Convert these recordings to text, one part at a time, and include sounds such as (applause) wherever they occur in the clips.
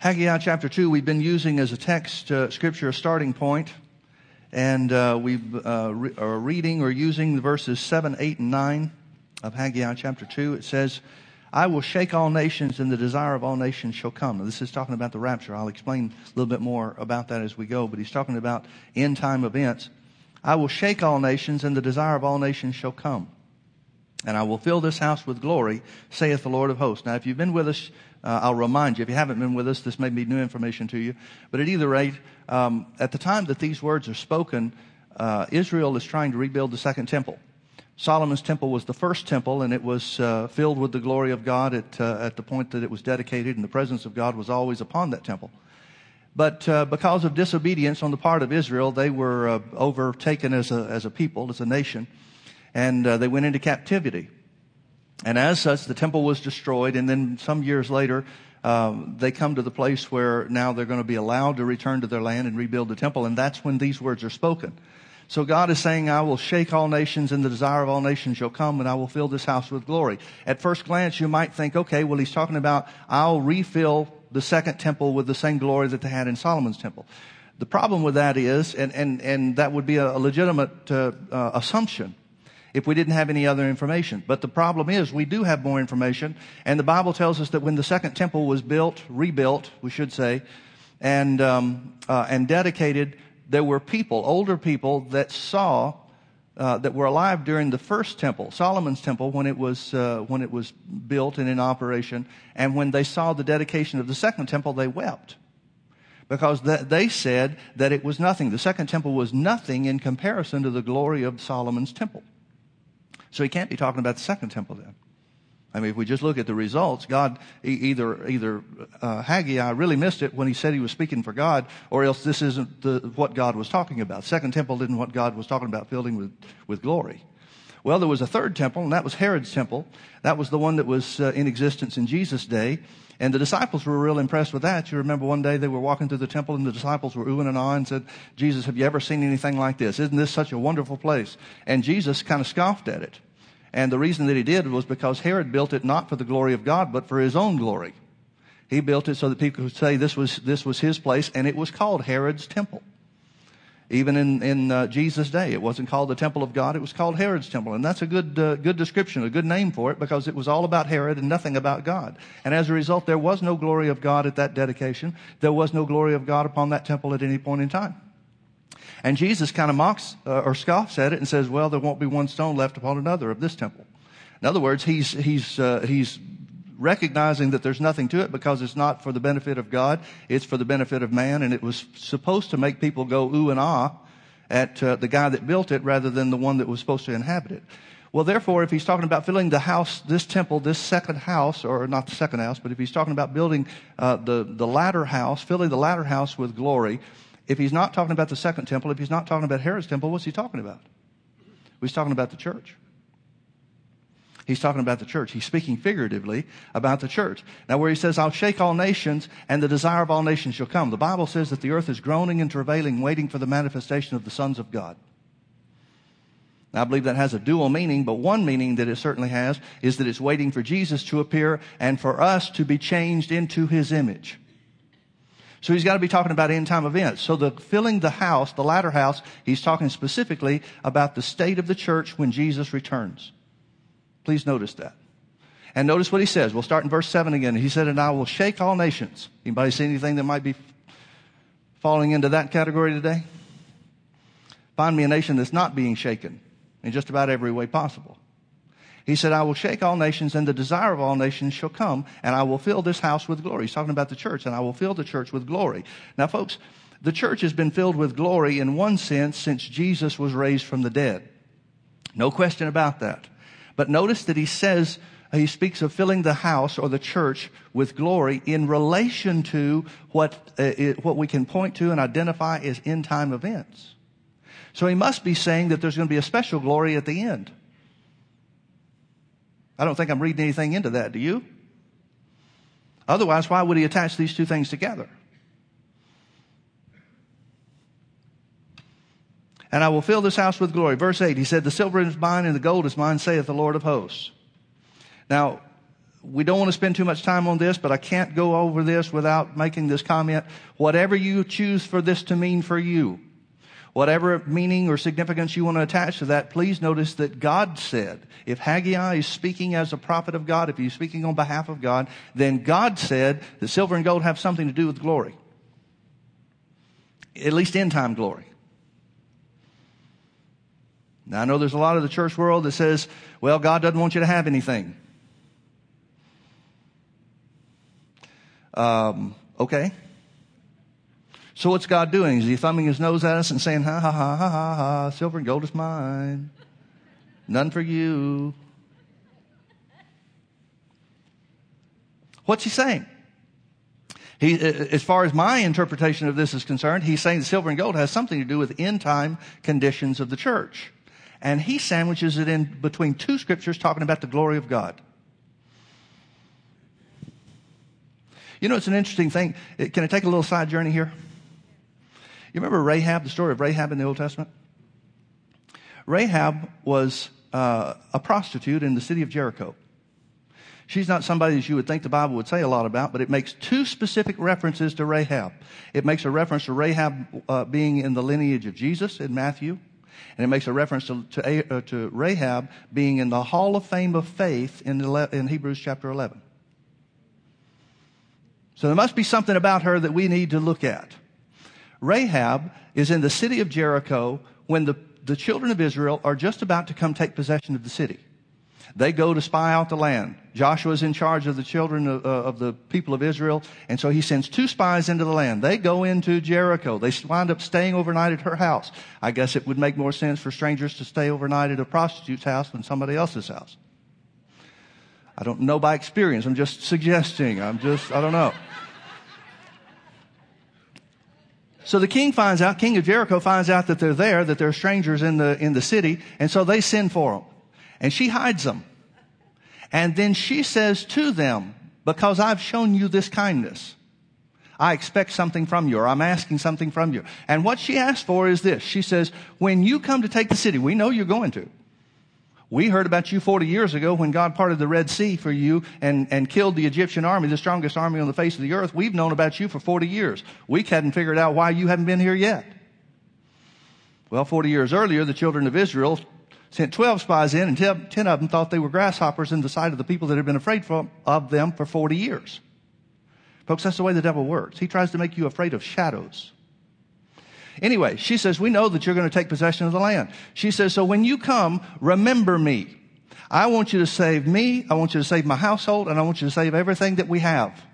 Haggai chapter 2, we've been using as a text uh, scripture a starting point, and uh, we've uh, re- are reading or using the verses 7, 8, and 9 of Haggai chapter 2. It says, I will shake all nations, and the desire of all nations shall come. Now, this is talking about the rapture. I'll explain a little bit more about that as we go, but he's talking about end time events. I will shake all nations, and the desire of all nations shall come. And I will fill this house with glory, saith the Lord of hosts. Now, if you've been with us, uh, I'll remind you, if you haven't been with us, this may be new information to you. But at either rate, um, at the time that these words are spoken, uh, Israel is trying to rebuild the second temple. Solomon's temple was the first temple, and it was uh, filled with the glory of God at, uh, at the point that it was dedicated, and the presence of God was always upon that temple. But uh, because of disobedience on the part of Israel, they were uh, overtaken as a, as a people, as a nation, and they went into captivity. And as such, the temple was destroyed, and then some years later, um, they come to the place where now they're going to be allowed to return to their land and rebuild the temple, and that's when these words are spoken. So God is saying, I will shake all nations, and the desire of all nations shall come, and I will fill this house with glory. At first glance, you might think, okay, well, he's talking about, I'll refill the second temple with the same glory that they had in Solomon's temple. The problem with that is, and, and, and that would be a legitimate uh, uh, assumption, if we didn't have any other information. But the problem is we do have more information, and the Bible tells us that when the second temple was built, rebuilt, we should say, and um, uh, and dedicated, there were people, older people, that saw. Uh, that were alive during the first temple, Solomon's temple, when it was uh, when it was built and in operation, and when they saw the dedication of the second temple, they wept because they said that it was nothing. The second temple was nothing in comparison to the glory of Solomon's temple. So he can't be talking about the second temple then. I mean, if we just look at the results, God either either uh, Haggai really missed it when he said he was speaking for God, or else this isn't the, what God was talking about. Second temple isn't what God was talking about, filling with with glory. Well, there was a third temple, and that was Herod's temple. That was the one that was uh, in existence in Jesus' day. And the disciples were real impressed with that. You remember one day they were walking through the temple and the disciples were oohing and ahhing and said, Jesus, have you ever seen anything like this? Isn't this such a wonderful place? And Jesus kind of scoffed at it. And the reason that he did was because Herod built it not for the glory of God, but for his own glory. He built it so that people could say this was, this was his place, and it was called Herod's temple. Even in, in uh, Jesus' day, it wasn't called the temple of God, it was called Herod's temple. And that's a good, uh, good description, a good name for it, because it was all about Herod and nothing about God. And as a result, there was no glory of God at that dedication. There was no glory of God upon that temple at any point in time. And Jesus kind of mocks uh, or scoffs at it and says, well, there won't be one stone left upon another of this temple. In other words, he's, he's, uh, he's recognizing that there's nothing to it because it's not for the benefit of God, it's for the benefit of man, and it was supposed to make people go ooh and ah at uh, the guy that built it rather than the one that was supposed to inhabit it. Well, therefore, if he's talking about filling the house, this temple, this second house, or not the second house, but if he's talking about building uh, the, the latter house, filling the latter house with glory, if he's not talking about the second temple, if he's not talking about Herod's temple, what's he talking about? He's talking about the church. He's talking about the church. He's speaking figuratively about the church. Now, where he says, I'll shake all nations, and the desire of all nations shall come. The Bible says that the earth is groaning and travailing, waiting for the manifestation of the sons of God. Now, I believe that has a dual meaning, but one meaning that it certainly has is that it's waiting for Jesus to appear and for us to be changed into his image. So he's got to be talking about end time events. So the filling the house, the latter house, he's talking specifically about the state of the church when Jesus returns. Please notice that. And notice what he says. We'll start in verse 7 again. He said, And I will shake all nations. Anybody see anything that might be falling into that category today? Find me a nation that's not being shaken in just about every way possible. He said, I will shake all nations, and the desire of all nations shall come, and I will fill this house with glory. He's talking about the church, and I will fill the church with glory. Now, folks, the church has been filled with glory in one sense since Jesus was raised from the dead. No question about that. But notice that he says, he speaks of filling the house or the church with glory in relation to what, uh, it, what we can point to and identify as end time events. So he must be saying that there's going to be a special glory at the end. I don't think I'm reading anything into that, do you? Otherwise, why would he attach these two things together? And I will fill this house with glory. Verse 8, he said, The silver is mine and the gold is mine, saith the Lord of hosts. Now, we don't want to spend too much time on this, but I can't go over this without making this comment. Whatever you choose for this to mean for you, whatever meaning or significance you want to attach to that, please notice that God said, if Haggai is speaking as a prophet of God, if he's speaking on behalf of God, then God said that silver and gold have something to do with glory. At least end time glory. Now I know there's a lot of the church world that says, well, God doesn't want you to have anything. Um, okay. So what's God doing? Is he thumbing his nose at us and saying, ha ha ha ha ha ha, silver and gold is mine. None for you. What's he saying? He, as far as my interpretation of this is concerned, he's saying the silver and gold has something to do with end time conditions of the church. And he sandwiches it in between two scriptures talking about the glory of God. You know, it's an interesting thing. Can I take a little side journey here? You remember Rahab, the story of Rahab in the Old Testament? Rahab was uh, a prostitute in the city of Jericho. She's not somebody that you would think the Bible would say a lot about, but it makes two specific references to Rahab. It makes a reference to Rahab uh, being in the lineage of Jesus in Matthew, and it makes a reference to, to, uh, to Rahab being in the Hall of Fame of Faith in, in Hebrews chapter 11. So there must be something about her that we need to look at. Rahab is in the city of Jericho when the, the children of Israel are just about to come take possession of the city. They go to spy out the land. Joshua is in charge of the children of, uh, of, the people of Israel, and so he sends two spies into the land. They go into Jericho. They wind up staying overnight at her house. I guess it would make more sense for strangers to stay overnight at a prostitute's house than somebody else's house. I don't know by experience. I'm just suggesting. I'm just, I don't know. So the king finds out, king of Jericho finds out that they're there, that there are strangers in the, in the city, and so they send for them. And she hides them. And then she says to them, because I've shown you this kindness, I expect something from you, or I'm asking something from you. And what she asks for is this. She says, when you come to take the city, we know you're going to. We heard about you 40 years ago when God parted the Red Sea for you and, and killed the Egyptian army, the strongest army on the face of the earth. We've known about you for 40 years. We hadn't figured out why you haven't been here yet. Well, 40 years earlier, the children of Israel sent 12 spies in and 10 of them thought they were grasshoppers in the sight of the people that had been afraid of them for 40 years. Folks, that's the way the devil works. He tries to make you afraid of shadows. Anyway, she says, we know that you're going to take possession of the land. She says, so when you come, remember me. I want you to save me. I want you to save my household and I want you to save everything that we have.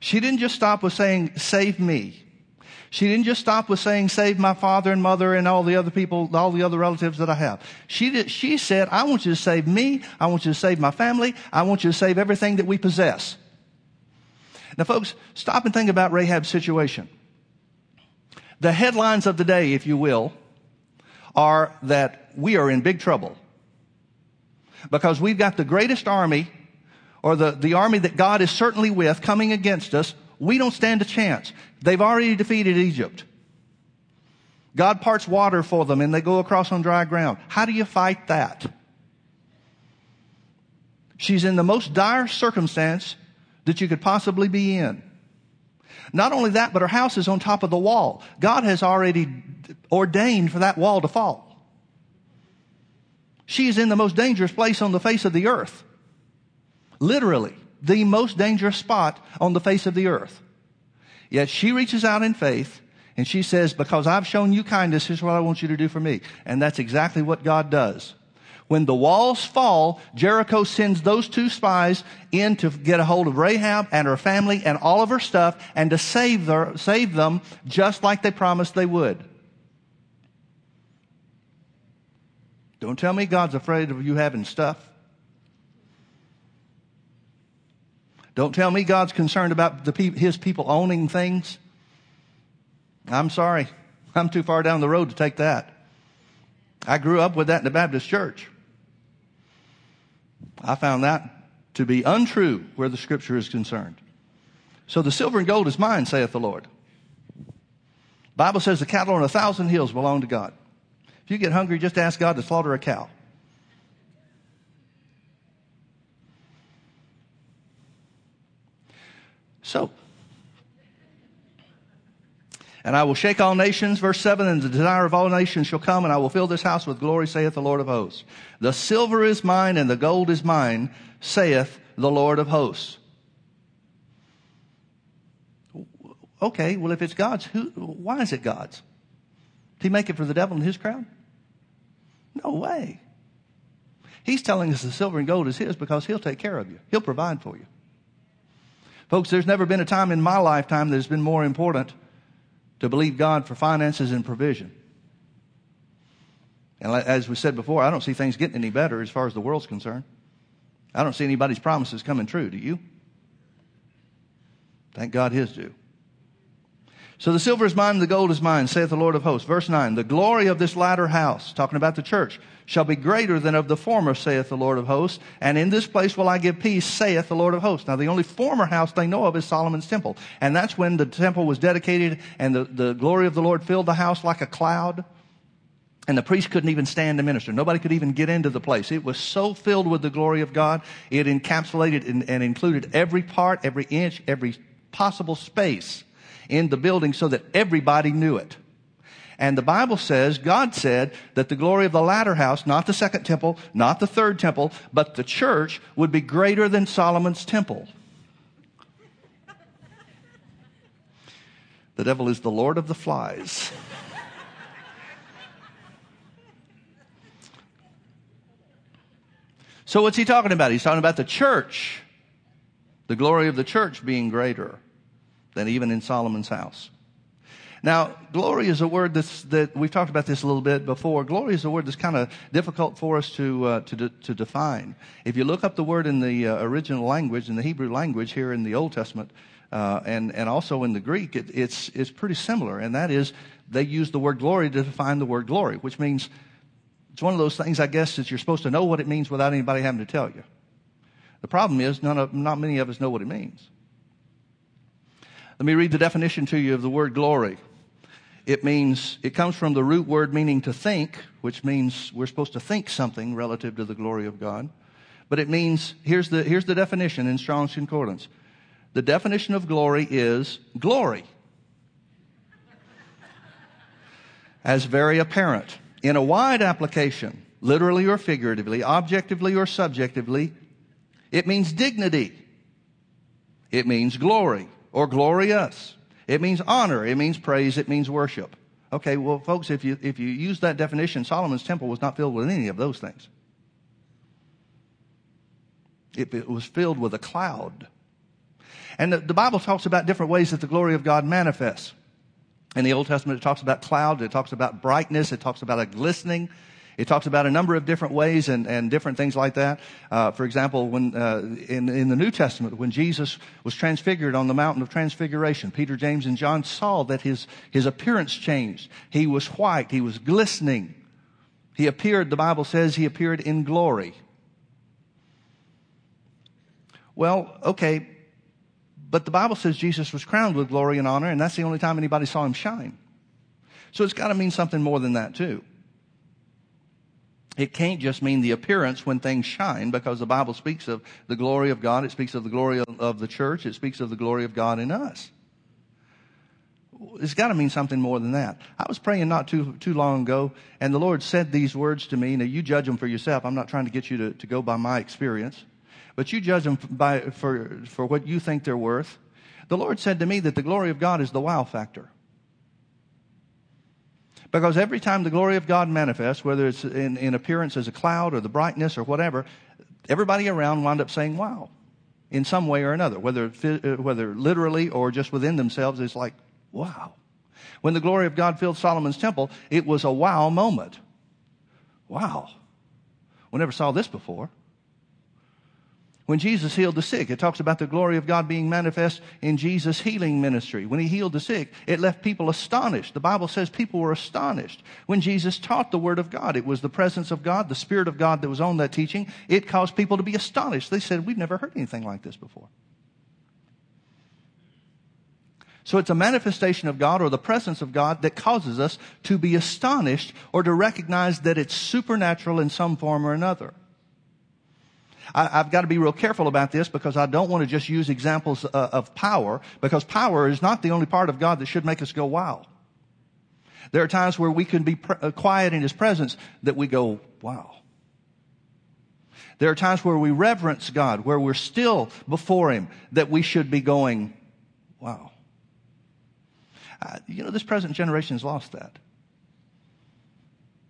She didn't just stop with saying, save me. She didn't just stop with saying, save my father and mother and all the other people, all the other relatives that I have. She did, she said, I want you to save me. I want you to save my family. I want you to save everything that we possess. Now, folks, stop and think about Rahab's situation. The headlines of the day, if you will, are that we are in big trouble because we've got the greatest army or the, the army that God is certainly with coming against us. We don't stand a chance. They've already defeated Egypt. God parts water for them and they go across on dry ground. How do you fight that? She's in the most dire circumstance that you could possibly be in. Not only that, but her house is on top of the wall. God has already ordained for that wall to fall. She is in the most dangerous place on the face of the earth. Literally, the most dangerous spot on the face of the earth. Yet she reaches out in faith and she says, because I've shown you kindness, here's what I want you to do for me. And that's exactly what God does. When the walls fall, Jericho sends those two spies in to get a hold of Rahab and her family and all of her stuff and to save, their, save them just like they promised they would. Don't tell me God's afraid of you having stuff. Don't tell me God's concerned about the pe- his people owning things. I'm sorry. I'm too far down the road to take that. I grew up with that in the Baptist church. I found that to be untrue where the scripture is concerned. So the silver and gold is mine, saith the Lord. Bible says the cattle on a thousand hills belong to God. If you get hungry, just ask God to slaughter a cow. So, and I will shake all nations, verse 7, and the desire of all nations shall come, and I will fill this house with glory, saith the Lord of hosts. The silver is mine, and the gold is mine, saith the Lord of hosts. Okay, well, if it's God's, who, why is it God's? Did he make it for the devil and his crowd? No way. He's telling us the silver and gold is his because he'll take care of you. He'll provide for you. Folks, there's never been a time in my lifetime that has been more important to believe God for finances and provision. And as we said before, I don't see things getting any better as far as the world's concerned. I don't see anybody's promises coming true. Do you? Thank God his do. So the silver is mine the gold is mine, saith the Lord of hosts. Verse 9, the glory of this latter house, talking about the church, shall be greater than of the former, saith the Lord of hosts. And in this place will I give peace, saith the Lord of hosts. Now the only former house they know of is Solomon's temple. And that's when the temple was dedicated and the, the glory of the Lord filled the house like a cloud. And the priest couldn't even stand to minister. Nobody could even get into the place. It was so filled with the glory of God. It encapsulated and, and included every part, every inch, every possible space in the building so that everybody knew it. And the Bible says, God said that the glory of the latter house, not the second temple, not the third temple, but the church would be greater than Solomon's temple. The devil is the Lord of the flies. so what's he talking about? He's talking about the church. The glory of the church being greater than even in Solomon's house. Now, glory is a word that's, that we've talked about this a little bit before. Glory is a word that's kind of difficult for us to, uh, to, de- to define. If you look up the word in the uh, original language, in the Hebrew language here in the Old Testament, uh, and, and also in the Greek, it, it's, it's pretty similar. And that is, they use the word glory to define the word glory, which means it's one of those things, I guess, that you're supposed to know what it means without anybody having to tell you. The problem is, none of, not many of us know what it means. Let me read the definition to you of the word glory. It means, it comes from the root word meaning to think, which means we're supposed to think something relative to the glory of God. But it means, here's the, here's the definition in Strong's Concordance. The definition of glory is glory. As very apparent. In a wide application, literally or figuratively, objectively or subjectively, it means dignity. It means glory or glorious. It means honor. It means praise. It means worship. Okay, well, folks, if you, if you use that definition, Solomon's temple was not filled with any of those things. It, it was filled with a cloud. And the, the Bible talks about different ways that the glory of God manifests. In the Old Testament, it talks about cloud, it talks about brightness, it talks about a glistening, it talks about a number of different ways and, and different things like that. Uh, for example, when uh, in, in the New Testament, when Jesus was transfigured on the mountain of transfiguration, Peter, James, and John saw that his, his appearance changed. He was white. He was glistening. He appeared, the Bible says, he appeared in glory. Well, okay, but the Bible says Jesus was crowned with glory and honor, and that's the only time anybody saw him shine. So it's got to mean something more than that, too. It can't just mean the appearance when things shine because the Bible speaks of the glory of God. It speaks of the glory of, the church. It speaks of the glory of God in us. It's got to mean something more than that. I was praying not too, too long ago and the Lord said these words to me. Now you judge them for yourself. I'm not trying to get you to, to go by my experience, but you judge them by, for, for what you think they're worth. The Lord said to me that the glory of God is the wow factor. Because every time the glory of God manifests, whether it's in, in appearance as a cloud or the brightness or whatever, everybody around wind up saying, wow, in some way or another, whether, uh, whether literally or just within themselves, it's like, wow. When the glory of God filled Solomon's temple, it was a wow moment. Wow. We never saw this before. When Jesus healed the sick, it talks about the glory of God being manifest in Jesus' healing ministry. When he healed the sick, it left people astonished. The Bible says people were astonished. When Jesus taught the Word of God, it was the presence of God, the Spirit of God that was on that teaching. It caused people to be astonished. They said, We've never heard anything like this before. So it's a manifestation of God or the presence of God that causes us to be astonished or to recognize that it's supernatural in some form or another. I, have got to be real careful about this because I don't want to just use examples uh, of power because power is not the only part of God that should make us go wow. There are times where we can be uh, quiet in His presence that we go wow. There are times where we reverence God, where we're still before Him, that we should be going, wow. Uh, you know, this present generation has lost that.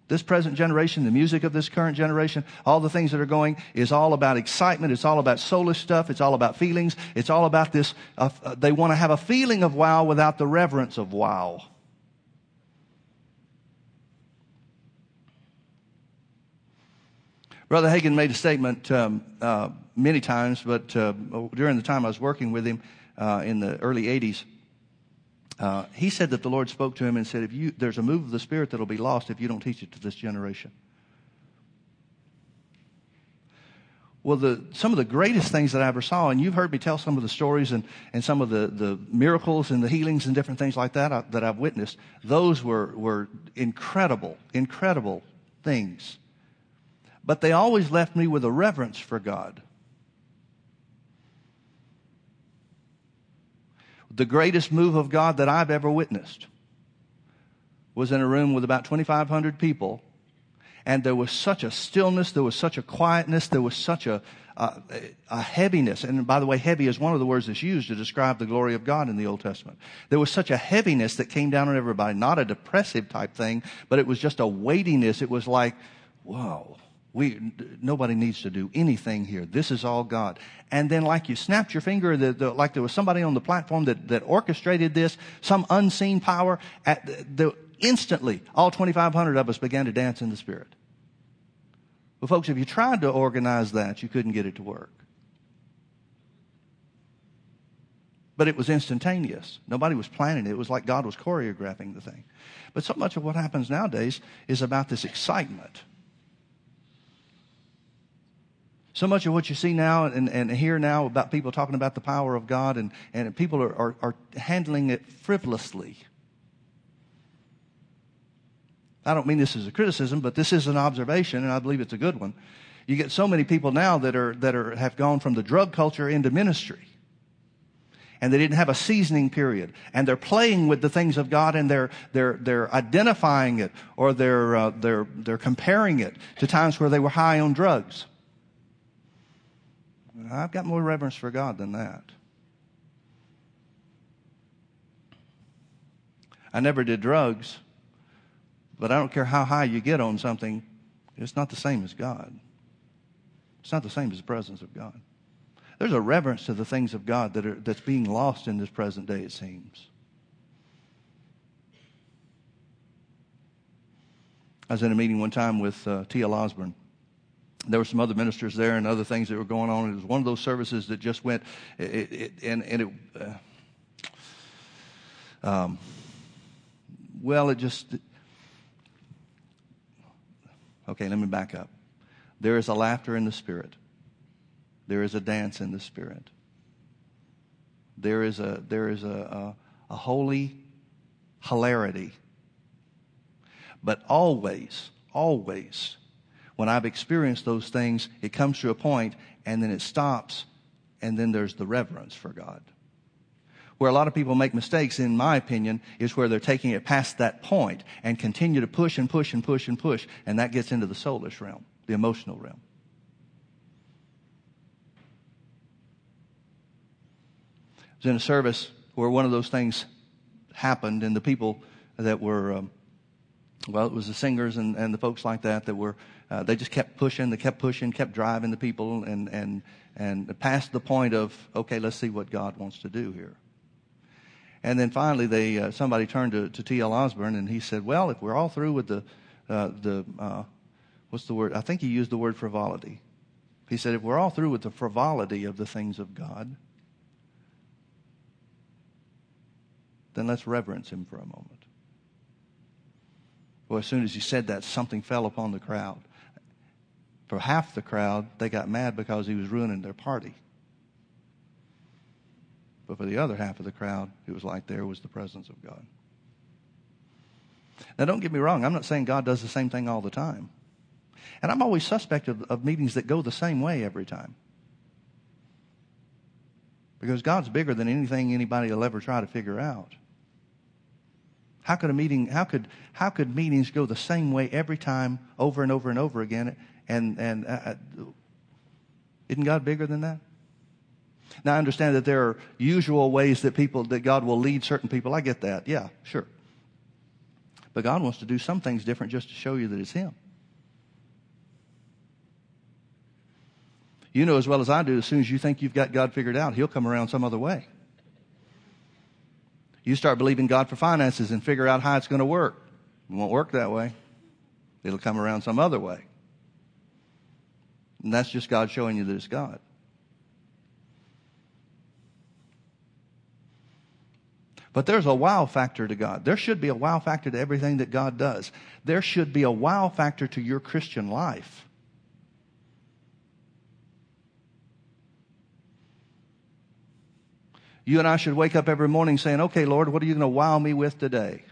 This present generation, the music of this current generation, all the things that are going is all about excitement. It's all about soulless stuff. It's all about feelings. It's all about this. Uh, uh, they want to have a feeling of wow without the reverence of wow. Brother Hagin made a statement um, uh, many times, but uh, during the time I was working with him uh, in the early 80s, uh, he said that the Lord spoke to him and said, "If you there's a move of the Spirit that'll be lost if you don't teach it to this generation." Well, the, some of the greatest things that I ever saw, and you've heard me tell some of the stories and, and some of the, the miracles and the healings and different things like that I, uh, that I've witnessed, those were, were incredible, incredible things. But they always left me with a reverence for God. The greatest move of God that I've ever witnessed was in a room with about 2,500 people. And there was such a stillness, there was such a quietness, there was such a, a, a, heaviness. And by the way, heavy is one of the words that's used to describe the glory of God in the Old Testament. There was such a heaviness that came down on everybody, not a depressive type thing, but it was just a weightiness. It was like, whoa. We, nobody needs to do anything here. This is all God. And then like you snapped your finger, the, the, like there was somebody on the platform that, that orchestrated this, some unseen power, at the, instantly all 2,500 of us began to dance in the Spirit. Well, folks, if you tried to organize that, you couldn't get it to work. But it was instantaneous. Nobody was planning it. It was like God was choreographing the thing. But so much of what happens nowadays is about this excitement so much of what you see now and, and hear now about people talking about the power of God and, and people are, are, are handling it frivolously. I don't mean this as a criticism, but this is an observation, and I believe it's a good one. You get so many people now that are that are have gone from the drug culture into ministry, and they didn't have a seasoning period, and they're playing with the things of God, and they're they're they're identifying it or they're uh, they're they're comparing it to times where they were high on drugs. I've got more reverence for God than that. I never did drugs, but I don't care how high you get on something, it's not the same as God. It's not the same as the presence of God. There's a reverence to the things of God that are, that's being lost in this present day, it seems. I was in a meeting one time with uh, T.L. Osborn there were some other ministers there and other things that were going on. It was one of those services that just went, it, it, and, and it, uh, um, well, it just, okay, let me back up. There is a laughter in the spirit. There is a dance in the spirit. There is a, there is a, a, a holy hilarity. But always, always, when I've experienced those things, it comes to a point and then it stops, and then there's the reverence for God. Where a lot of people make mistakes, in my opinion, is where they're taking it past that point and continue to push and push and push and push, and that gets into the soulish realm, the emotional realm. I was in a service where one of those things happened, and the people that were, um, well, it was the singers and, and the folks like that that were uh, they just kept pushing, they kept pushing, kept driving the people, and, and, and past the point of, okay, let's see what God wants to do here. And then finally, they, uh, somebody turned to, to T.L. Osborn and he said, well, if we're all through with the, uh, the uh, what's the word? I think he used the word frivolity. He said, if we're all through with the frivolity of the things of God, then let's reverence him for a moment. Well, as soon as he said that, something fell upon the crowd for half the crowd, they got mad because he was ruining their party. But for the other half of the crowd, it was like there was the presence of God. Now, don't get me wrong. I'm not saying God does the same thing all the time. And I'm always suspect of, of meetings that go the same way every time. Because God's bigger than anything anybody will ever try to figure out. How could a meeting, how could, how could meetings go the same way every time, over and over and over again? And, and, uh, uh isn't God bigger than that? Now I understand that there are usual ways that people, that God will lead certain people. I get that. Yeah, sure. But God wants to do some things different just to show you that it's Him. You know as well as I do, as soon as you think you've got God figured out, He'll come around some other way. You start believing God for finances and figure out how it's going to work. It won't work that way. It'll come around some other way. And that's just God showing you that it's God. But there's a wow factor to God. There should be a wow factor to everything that God does. There should be a wow factor to your Christian life. You and I should wake up every morning saying, okay, Lord, what are you going to wow me with today?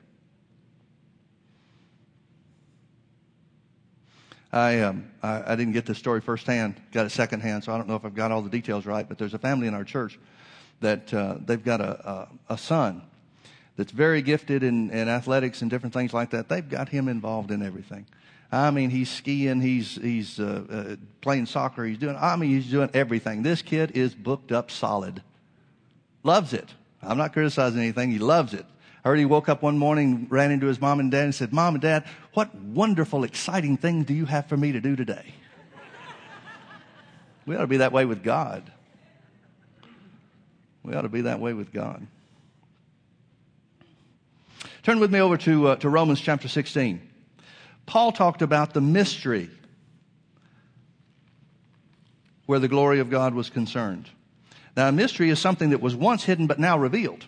I, um, I, I, didn't get this story firsthand, got it secondhand, so I don't know if I've got all the details right, but there's a family in our church that uh, they've got a, a, a son that's very gifted in, in athletics and different things like that, they've got him involved in everything. I mean, he's skiing, he's he's uh, uh, playing soccer, he's doing. I mean, he's doing everything. This kid is booked up solid. Loves it. I'm not criticizing anything. He loves it. I heard he woke up one morning, ran into his mom and dad, and said, "Mom and Dad, what wonderful, exciting things do you have for me to do today?" we ought to be that way with God. We ought to be that way with God. Turn with me over to, uh, to Romans chapter 16. Paul talked about the mystery where the glory of God was concerned. Now, a mystery is something that was once hidden but now revealed.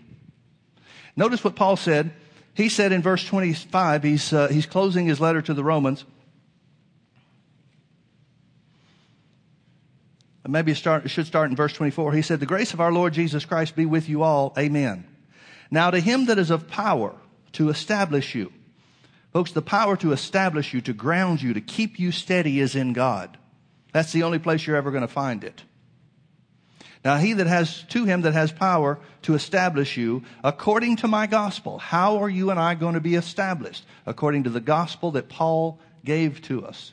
Notice what Paul said. He said in verse 25, he's, uh, he's closing his letter to the Romans. Maybe it, start, it should start in verse 24. He said, The grace of our Lord Jesus Christ be with you all. Amen. Now, to him that is of power, to establish you. Folks, the power to establish you, to ground you, to keep you steady is in God. That's the only place you're ever going to find it. Now, he that has, to him that has power to establish you, according to my gospel. How are you and I going to be established? According to the gospel that Paul gave to us.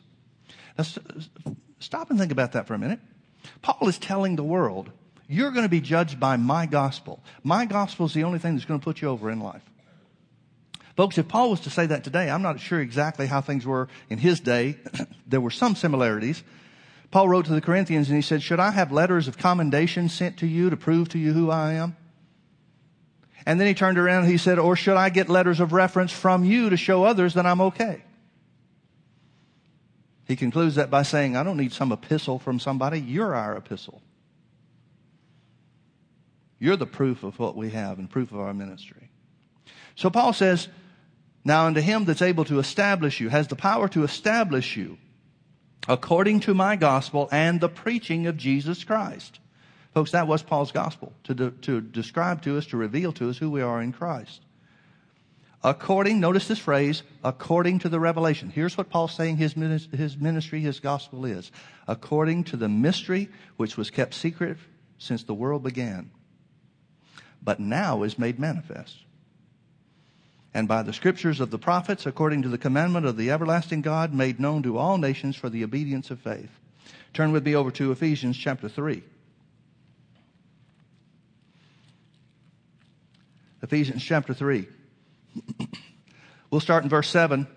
Now, stop and think about that for a minute. Paul is telling the world, you're going to be judged by my gospel. My gospel is the only thing that's going to put you over in life. Folks, if Paul was to say that today, I'm not sure exactly how things were in his day. (clears throat) there were some similarities. Paul wrote to the Corinthians and he said, Should I have letters of commendation sent to you to prove to you who I am? And then he turned around and he said, Or should I get letters of reference from you to show others that I'm okay? He concludes that by saying, I don't need some epistle from somebody. You're our epistle. You're the proof of what we have and proof of our ministry. So Paul says, now unto him that's able to establish you, has the power to establish you according to my gospel and the preaching of Jesus Christ. Folks, that was Paul's gospel to, de- to describe to us, to reveal to us who we are in Christ. According, notice this phrase, according to the revelation. Here's what Paul's saying his, his ministry, his gospel is. According to the mystery which was kept secret since the world began, but now is made manifest and by the scriptures of the prophets, according to the commandment of the everlasting God, made known to all nations for the obedience of faith. Turn with me over to Ephesians chapter 3. Ephesians chapter 3. (clears throat) we'll start in verse 7.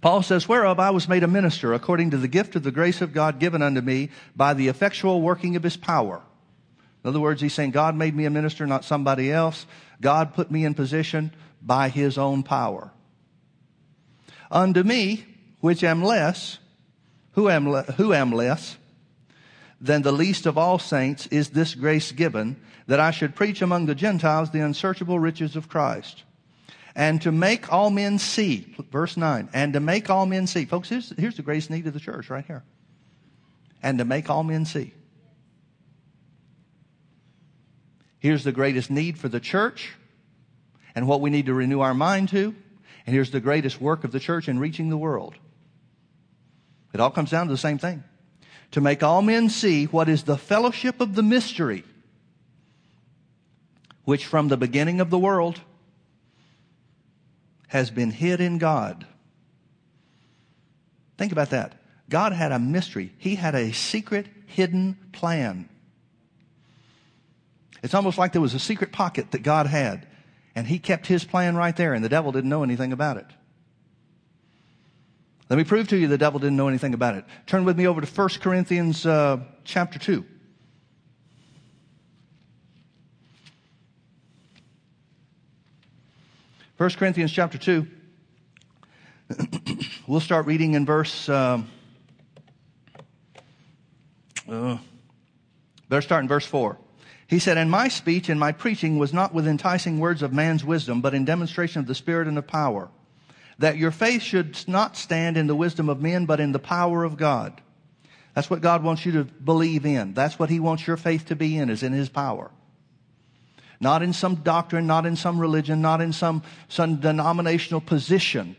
Paul says, Whereof I was made a minister according to the gift of the grace of God given unto me by the effectual working of his power. In other words, he's saying, God made me a minister, not somebody else. God put me in position by his own power. Unto me, which am less, who am, le- who am less than the least of all saints, is this grace given that I should preach among the Gentiles the unsearchable riches of Christ. And to make all men see, verse 9, and to make all men see. Folks, here's, here's the grace need of the church right here. And to make all men see Here's the greatest need for the church and what we need to renew our mind to. And here's the greatest work of the church in reaching the world. It all comes down to the same thing. To make all men see what is the fellowship of the mystery, which from the beginning of the world has been hid in God. Think about that. God had a mystery. He had a secret, hidden plan. It's almost like there was a secret pocket that God had, and He kept His plan right there, and the devil didn't know anything about it. Let me prove to you the devil didn't know anything about it. Turn with me over to 1 Corinthians uh, chapter 2. First Corinthians chapter 2. (clears throat) we'll start reading in verse. Um, uh, better start in verse 4. He said, And my speech and my preaching was not with enticing words of man's wisdom, but in demonstration of the Spirit and of power that your faith should not stand in the wisdom of men, but in the power of God. That's what God wants you to believe in. That's what He wants your faith to be in, is in His power. Not in some doctrine, not in some religion, not in some, some denominational position,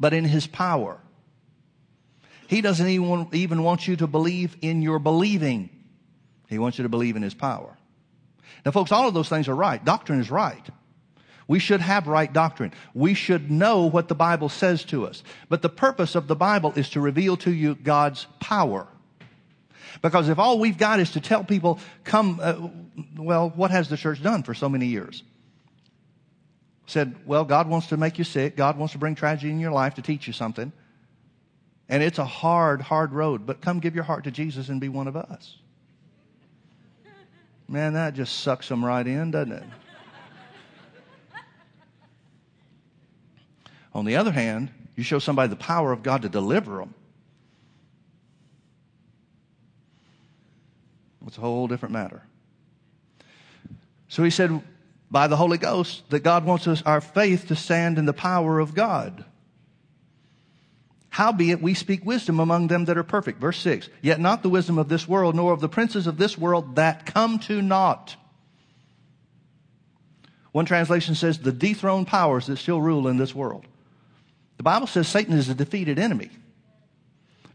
but in His power. He doesn't even, even want you to believe in your believing. He wants you to believe in His power. Now folks, all of those things are right. Doctrine is right. We should have right doctrine. We should know what the Bible says to us. But the purpose of the Bible is to reveal to you God's power. Because if all we've got is to tell people, come, uh, well, what has the church done for so many years? Said, well, God wants to make you sick. God wants to bring tragedy in your life to teach you something. And it's a hard, hard road, but come give your heart to Jesus and be one of us. Man, that just sucks them right in, doesn't it? On the other hand, you show somebody the power of God to deliver them. It's a whole different matter. So he said, by the Holy Ghost, that God wants us, our faith to stand in the power of God. Howbeit we speak wisdom among them that are perfect. Verse 6. Yet not the wisdom of this world, nor of the princes of this world that come to naught. One translation says the dethroned powers that still rule in this world. The Bible says Satan is a defeated enemy.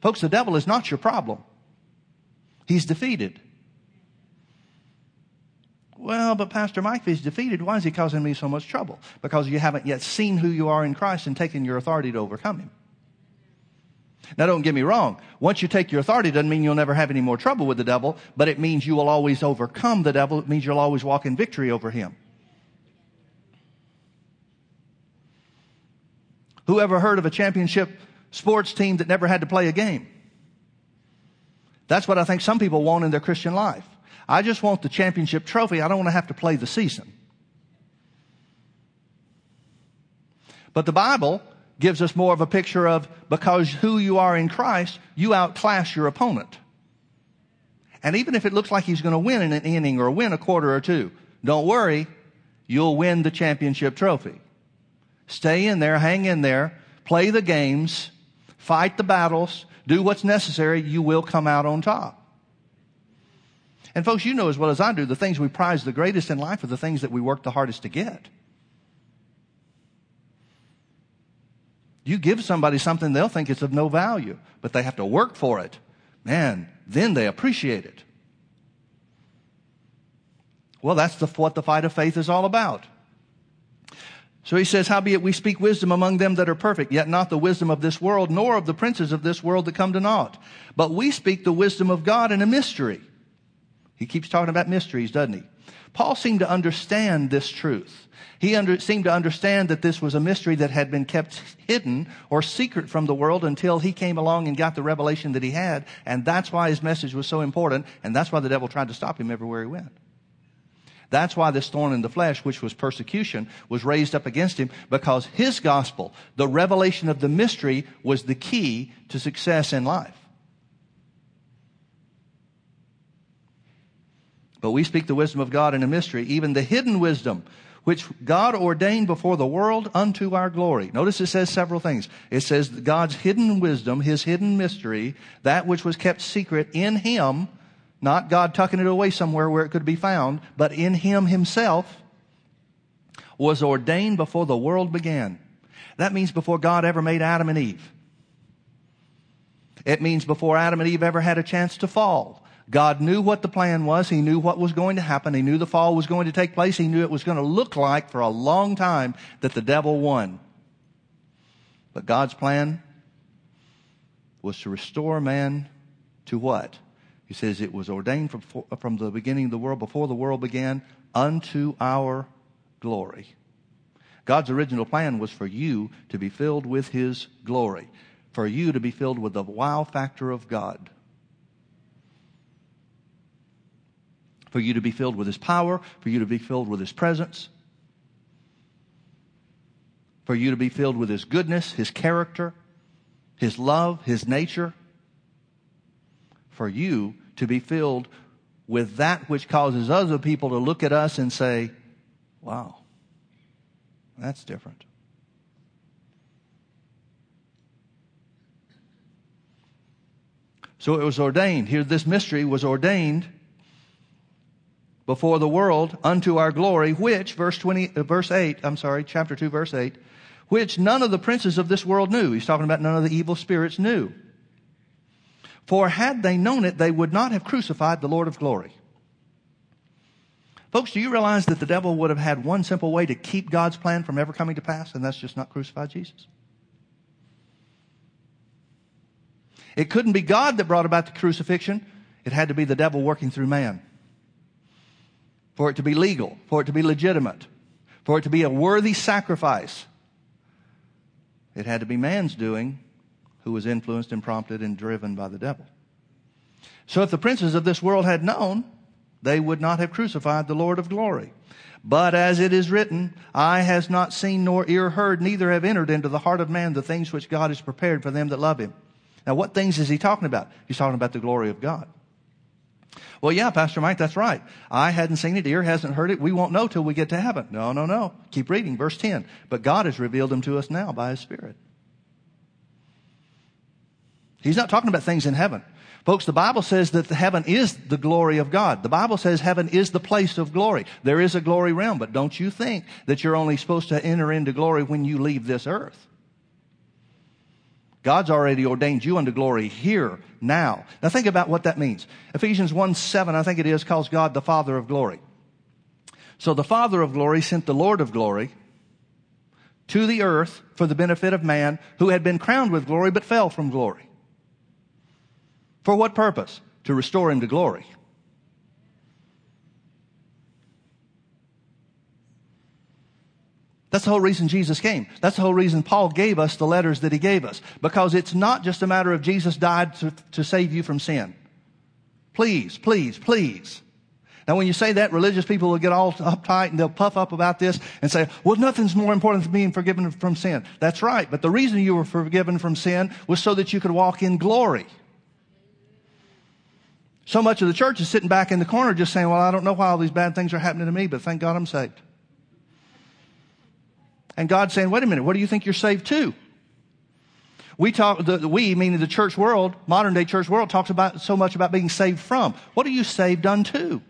Folks, the devil is not your problem. He's defeated. Well, but Pastor Mike, if he's defeated, why is he causing me so much trouble? Because you haven't yet seen who you are in Christ and taken your authority to overcome him. Now don't get me wrong. Once you take your authority doesn't mean you'll never have any more trouble with the devil, but it means you will always overcome the devil. It means you'll always walk in victory over him. Who ever heard of a championship sports team that never had to play a game? That's what I think some people want in their Christian life. I just want the championship trophy. I don't want to have to play the season. But the Bible gives us more of a picture of because who you are in Christ, you outclass your opponent. And even if it looks like he's going to win in an inning or win a quarter or two, don't worry, you'll win the championship trophy. Stay in there, hang in there, play the games, fight the battles, do what's necessary. You will come out on top. And folks, you know as well as I do, the things we prize the greatest in life are the things that we work the hardest to get. You give somebody something, they'll think it's of no value, but they have to work for it. Man, then they appreciate it. Well, that's the, what the fight of faith is all about. So he says, Howbeit we speak wisdom among them that are perfect, yet not the wisdom of this world, nor of the princes of this world that come to naught. But we speak the wisdom of God in a mystery. He keeps talking about mysteries, doesn't he? Paul seemed to understand this truth. He under, seemed to understand that this was a mystery that had been kept hidden or secret from the world until he came along and got the revelation that he had. And that's why his message was so important. And that's why the devil tried to stop him everywhere he went. That's why this thorn in the flesh, which was persecution, was raised up against him because his gospel, the revelation of the mystery, was the key to success in life. But we speak the wisdom of God in a mystery, even the hidden wisdom, which God ordained before the world unto our glory. Notice it says several things. It says God's hidden wisdom, His hidden mystery, that which was kept secret in Him not God tucking it away somewhere where it could be found, but in him himself, was ordained before the world began. That means before God ever made Adam and Eve. It means before Adam and Eve ever had a chance to fall. God knew what the plan was. He knew what was going to happen. He knew the fall was going to take place. He knew it was going to look like for a long time that the devil won. But God's plan was to restore man to what? He says it was ordained from, from the beginning of the world, before the world began, unto our glory. God's original plan was for you to be filled with His glory, for you to be filled with the wow factor of God. For you to be filled with His power, for you to be filled with His presence, for you to be filled with His goodness, His character, His love, His nature, for you to be filled with that which causes other people to look at us and say, wow, that's different. So it was ordained. Here, this mystery was ordained before the world unto our glory, which, verse 20, uh, verse 8, I'm sorry, chapter 2, verse 8, which none of the princes of this world knew. He's talking about none of the evil spirits knew. For had they known it, they would not have crucified the Lord of glory. Folks, do you realize that the devil would have had one simple way to keep God's plan from ever coming to pass, and that's just not crucify Jesus? It couldn't be God that brought about the crucifixion. It had to be the devil working through man for it to be legal, for it to be legitimate, for it to be a worthy sacrifice. It had to be man's doing who was influenced and prompted and driven by the devil. So if the princes of this world had known, they would not have crucified the Lord of glory. But as it is written, eye has not seen nor ear heard, neither have entered into the heart of man the things which God has prepared for them that love him. Now what things is he talking about? He's talking about the glory of God. Well, yeah, Pastor Mike, that's right. I hadn't seen it, ear hasn't heard it. We won't know till we get to heaven. No, no, no. Keep reading, verse 10. But God has revealed them to us now by His Spirit. He's not talking about things in heaven. Folks, the Bible says that heaven is the glory of God. The Bible says heaven is the place of glory. There is a glory realm, but don't you think that you're only supposed to enter into glory when you leave this earth. God's already ordained you unto glory here, now. Now think about what that means. Ephesians 1 7, I think it is, calls God the Father of glory. So the Father of glory sent the Lord of glory to the earth for the benefit of man who had been crowned with glory but fell from glory. For what purpose? To restore him to glory. That's the whole reason Jesus came. That's the whole reason Paul gave us the letters that he gave us. Because it's not just a matter of Jesus died to, to save you from sin. Please, please, please. Now, when you say that, religious people will get all uptight and they'll puff up about this and say, well, nothing's more important than being forgiven from sin. That's right. But the reason you were forgiven from sin was so that you could walk in glory. So much of the church is sitting back in the corner just saying, well, I don't know why all these bad things are happening to me, but thank God I'm saved. And God's saying, wait a minute, what do you think you're saved to? We talk, the, we, meaning the church world, modern day church world, talks about so much about being saved from. What are you saved unto?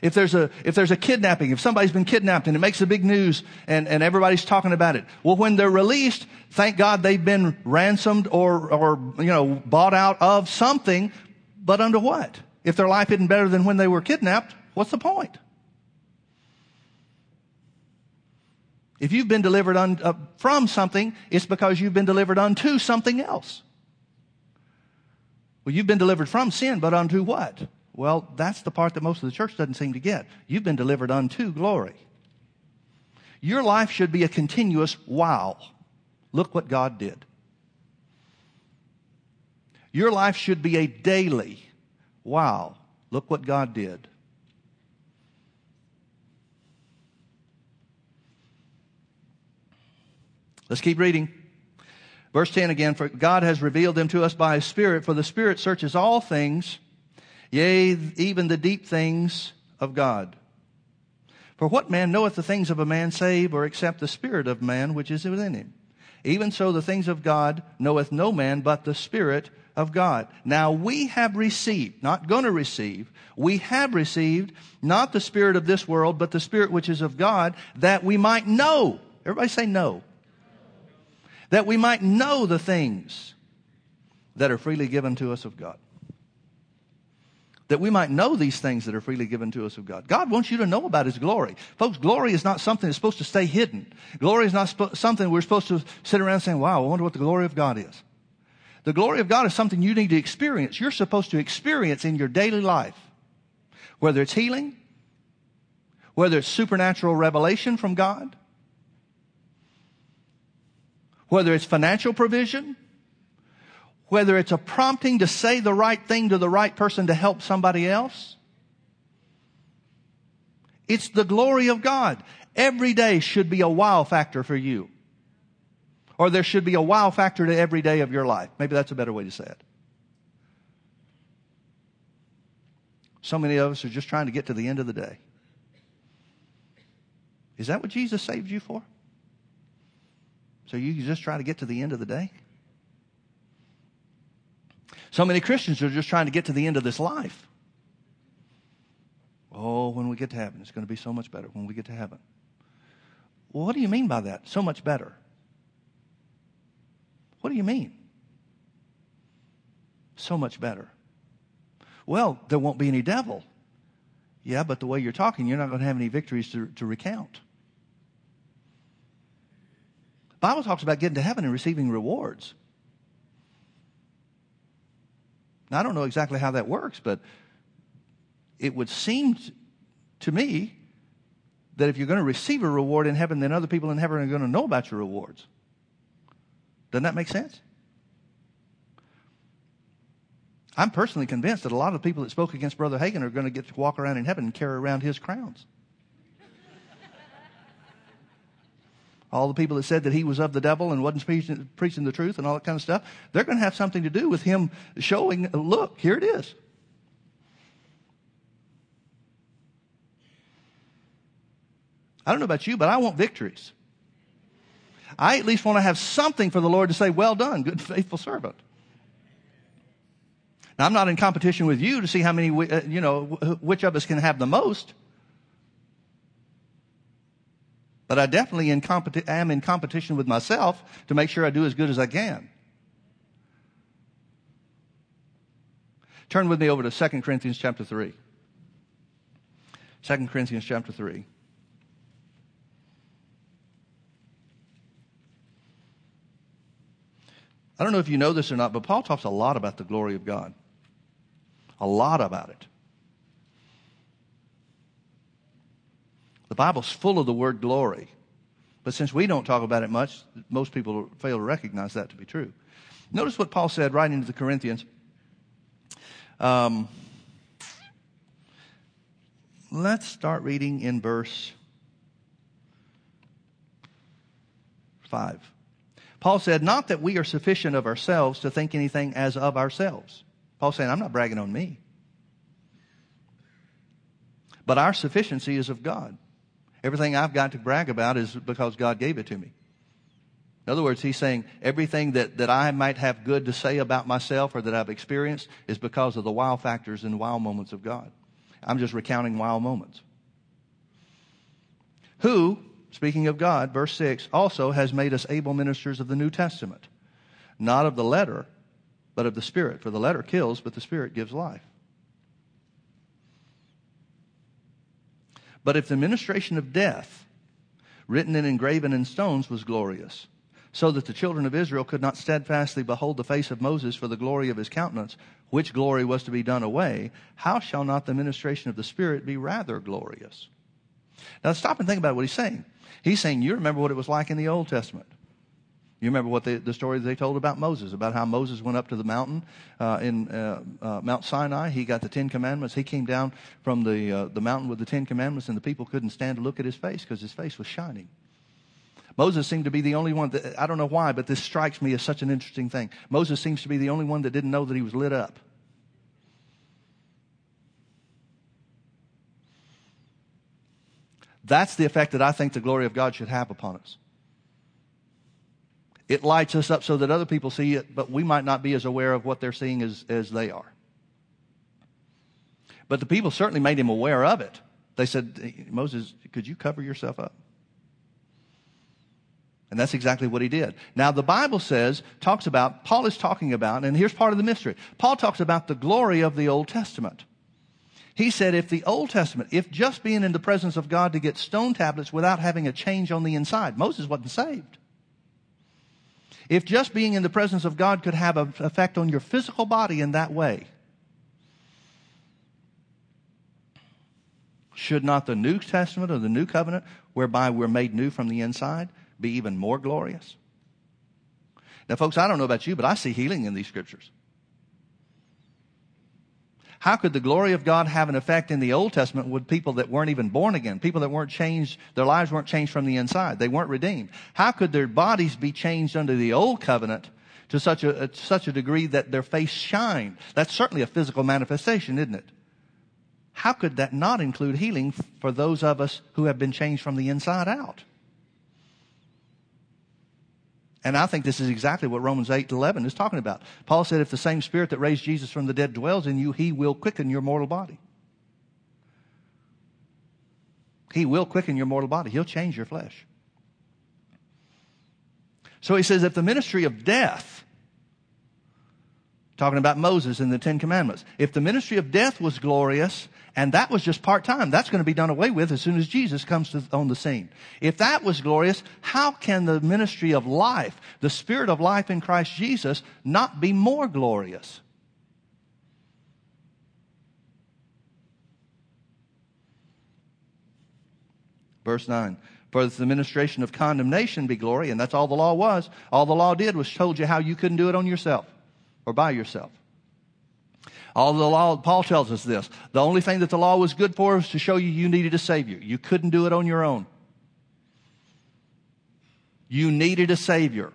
If there's a, if there's a kidnapping, if somebody's been kidnapped and it makes a big news and, and everybody's talking about it. Well, when they're released, thank God they've been ransomed or, or, you know, bought out of something, but under what? If their life isn't better than when they were kidnapped, what's the point? If you've been delivered un, uh, from something, it's because you've been delivered unto something else. Well, you've been delivered from sin, but unto what? Well, that's the part that most of the church doesn't seem to get. You've been delivered unto glory. Your life should be a continuous wow. Look what God did. Your life should be a daily wow. Look what God did. Let's keep reading. Verse 10 again, for God has revealed them to us by His Spirit, for the Spirit searches all things yea, even the deep things of God. For what man knoweth the things of a man save or except the spirit of man which is within him? Even so the things of God knoweth no man but the spirit of God. Now we have received, not going to receive, we have received not the spirit of this world, but the spirit which is of God, that we might know. Everybody say no. That we might know the things that are freely given to us of God that we might know these things that are freely given to us of God. God wants you to know about His glory. Folks, glory is not something that's supposed to stay hidden. Glory is not sp- something we're supposed to sit around saying, wow, I wonder what the glory of God is. The glory of God is something you need to experience. You're supposed to experience in your daily life. Whether it's healing, whether it's supernatural revelation from God, whether it's financial provision, whether it's a prompting to say the right thing to the right person to help somebody else. It's the glory of God. Every day should be a wow factor for you. Or there should be a wow factor to every day of your life. Maybe that's a better way to say it. So many of us are just trying to get to the end of the day. Is that what Jesus saved you for? So you just try to get to the end of the day? So many Christians are just trying to get to the end of this life. Oh, when we get to heaven, it's going to be so much better when we get to heaven. Well, what do you mean by that? So much better. What do you mean? So much better. Well, there won't be any devil. Yeah, but the way you're talking, you're not going to have any victories to, to recount. The Bible talks about getting to heaven and receiving rewards. Now, I don't know exactly how that works, but it would seem to me that if you're going to receive a reward in heaven, then other people in heaven are going to know about your rewards. Doesn't that make sense? I'm personally convinced that a lot of the people that spoke against Brother Hagin are going to get to walk around in heaven and carry around his crowns. All the people that said that he was of the devil and wasn't preaching, preaching the truth and all that kind of stuff, they're going to have something to do with him showing, look, here it is. I don't know about you, but I want victories. I at least want to have something for the Lord to say, well done, good faithful servant. Now, I'm not in competition with you to see how many, uh, you know, which of us can have the most. But I definitely in competi- am in competition with myself to make sure I do as good as I can. Turn with me over to 2 Corinthians chapter 3. 2 Corinthians chapter 3. I don't know if you know this or not, but Paul talks a lot about the glory of God. A lot about it. The Bible's full of the word glory. But since we don't talk about it much, most people fail to recognize that to be true. Notice what Paul said writing to the Corinthians. Um, let's start reading in verse 5. Paul said, Not that we are sufficient of ourselves to think anything as of ourselves. Paul saying, I'm not bragging on me. But our sufficiency is of God. Everything I've got to brag about is because God gave it to me. In other words, he's saying everything that, that I might have good to say about myself or that I've experienced is because of the wow factors and wow moments of God. I'm just recounting wow moments. Who, speaking of God, verse 6, also has made us able ministers of the New Testament, not of the letter, but of the Spirit. For the letter kills, but the Spirit gives life. But if the ministration of death, written and engraven in stones, was glorious, so that the children of Israel could not steadfastly behold the face of Moses for the glory of his countenance, which glory was to be done away, how shall not the ministration of the Spirit be rather glorious? Now stop and think about what he's saying. He's saying, you remember what it was like in the Old Testament. You remember what they, the story they told about Moses, about how Moses went up to the mountain uh, in uh, uh, Mount Sinai. He got the Ten Commandments. He came down from the, uh, the mountain with the Ten Commandments, and the people couldn't stand to look at his face because his face was shining. Moses seemed to be the only one that, I don't know why, but this strikes me as such an interesting thing. Moses seems to be the only one that didn't know that he was lit up. That's the effect that I think the glory of God should have upon us. It lights us up so that other people see it, but we might not be as aware of what they're seeing as, as they are. But the people certainly made him aware of it. They said, Moses, could you cover yourself up? And that's exactly what he did. Now, the Bible says, talks about, Paul is talking about, and here's part of the mystery. Paul talks about the glory of the Old Testament. He said, if the Old Testament, if just being in the presence of God to get stone tablets without having a change on the inside, Moses wasn't saved. If just being in the presence of God could have an effect on your physical body in that way, should not the New Testament or the New Covenant, whereby we're made new from the inside, be even more glorious? Now, folks, I don't know about you, but I see healing in these scriptures. How could the glory of God have an effect in the Old Testament with people that weren't even born again, people that weren't changed, their lives weren't changed from the inside, they weren't redeemed? How could their bodies be changed under the Old Covenant to such a, such a degree that their face shined? That's certainly a physical manifestation, isn't it? How could that not include healing for those of us who have been changed from the inside out? And I think this is exactly what Romans 8 11 is talking about. Paul said, if the same spirit that raised Jesus from the dead dwells in you, he will quicken your mortal body. He will quicken your mortal body. He'll change your flesh. So he says, if the ministry of death, talking about Moses and the Ten Commandments, if the ministry of death was glorious, and that was just part time. That's going to be done away with as soon as Jesus comes to, on the scene. If that was glorious, how can the ministry of life, the spirit of life in Christ Jesus, not be more glorious? Verse 9. For the administration of condemnation be glory, and that's all the law was. All the law did was told you how you couldn't do it on yourself or by yourself. All the law, Paul tells us this. The only thing that the law was good for was to show you you needed a Savior. You couldn't do it on your own. You needed a Savior.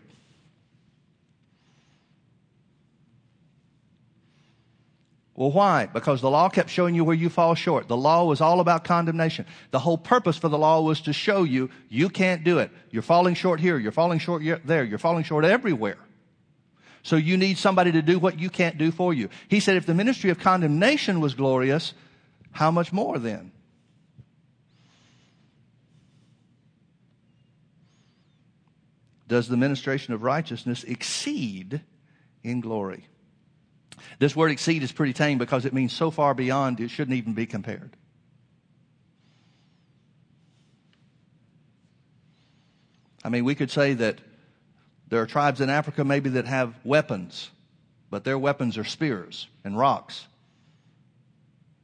Well, why? Because the law kept showing you where you fall short. The law was all about condemnation. The whole purpose for the law was to show you you can't do it. You're falling short here. You're falling short there. You're falling short everywhere. So you need somebody to do what you can't do for you. He said, if the ministry of condemnation was glorious, how much more then? Does the ministration of righteousness exceed in glory? This word exceed is pretty tame because it means so far beyond it shouldn't even be compared. I mean, we could say that there are tribes in Africa maybe that have weapons, but their weapons are spears and rocks.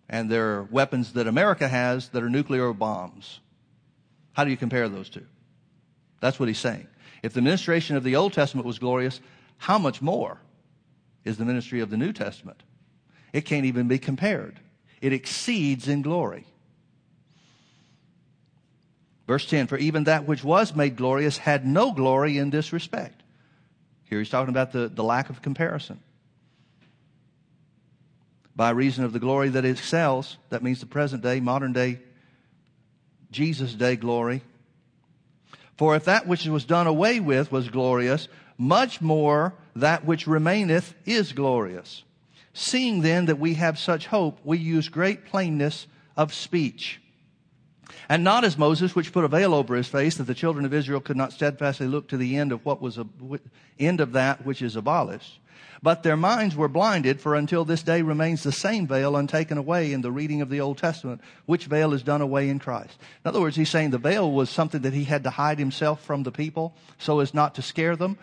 And there are weapons that America has that are nuclear bombs. How do you compare those two? That's what he's saying. If the ministration of the Old Testament was glorious, how much more is the ministry of the New Testament? It can't even be compared. It exceeds in glory. Verse 10 For even that which was made glorious had no glory in this respect. Here he's talking about the, the lack of comparison. By reason of the glory that excels, that means the present day, modern day, Jesus' day glory. For if that which was done away with was glorious, much more that which remaineth is glorious. Seeing then that we have such hope, we use great plainness of speech and not as Moses, which put a veil over his face, that the children of Israel could not steadfastly look to the end of what was a, end of that which is abolished. But their minds were blinded, for until this day remains the same veil untaken away in the reading of the Old Testament, which veil is done away in Christ. In other words, he's saying the veil was something that he had to hide himself from the people so as not to scare them.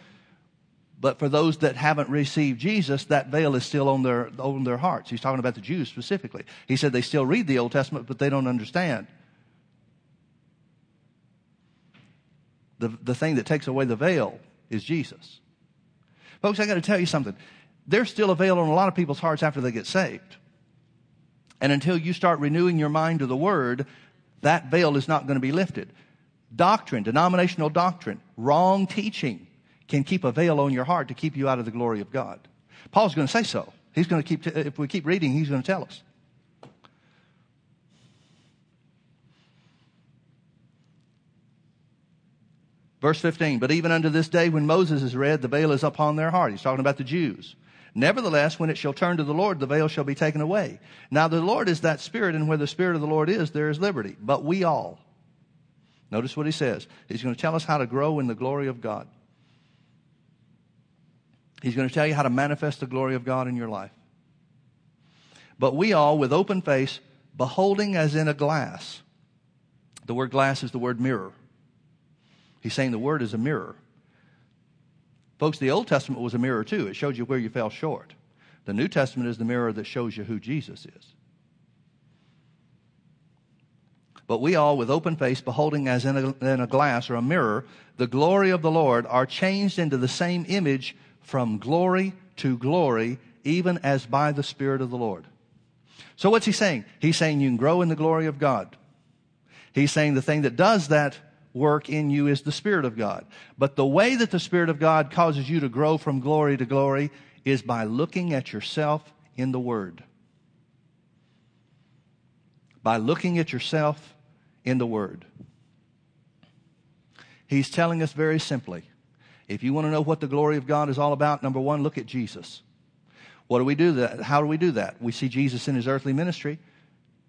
But for those that haven't received Jesus, that veil is still on their, on their hearts. He's talking about the Jews specifically. He said they still read the Old Testament, but they don't understand. The, the thing that takes away the veil is Jesus. Folks, I got to tell you something. There's still a veil on a lot of people's hearts after they get saved. And until you start renewing your mind to the Word, that veil is not going to be lifted. Doctrine, denominational doctrine, wrong teaching can keep a veil on your heart to keep you out of the glory of God. Paul's going to say so. He's going to keep, if we keep reading, he's going to tell us. Verse 15, but even unto this day when Moses is read, the veil is upon their heart. He's talking about the Jews. Nevertheless, when it shall turn to the Lord, the veil shall be taken away. Now the Lord is that Spirit, and where the Spirit of the Lord is, there is liberty. But we all, notice what he says. He's going to tell us how to grow in the glory of God. He's going to tell you how to manifest the glory of God in your life. But we all, with open face, beholding as in a glass. The word glass is the word mirror. He's saying the word is a mirror. Folks, the Old Testament was a mirror too. It showed you where you fell short. The New Testament is the mirror that shows you who Jesus is. But we all, with open face, beholding as in a, in a glass or a mirror the glory of the Lord, are changed into the same image from glory to glory, even as by the Spirit of the Lord. So what's he saying? He's saying you can grow in the glory of God. He's saying the thing that does that work in you is the Spirit of God. But the way that the Spirit of God causes you to grow from glory to glory is by looking at yourself in the Word. By looking at yourself in the Word. He's telling us very simply if you want to know what the glory of God is all about, number one, look at Jesus. What do we do that? How do we do that? We see Jesus in his earthly ministry.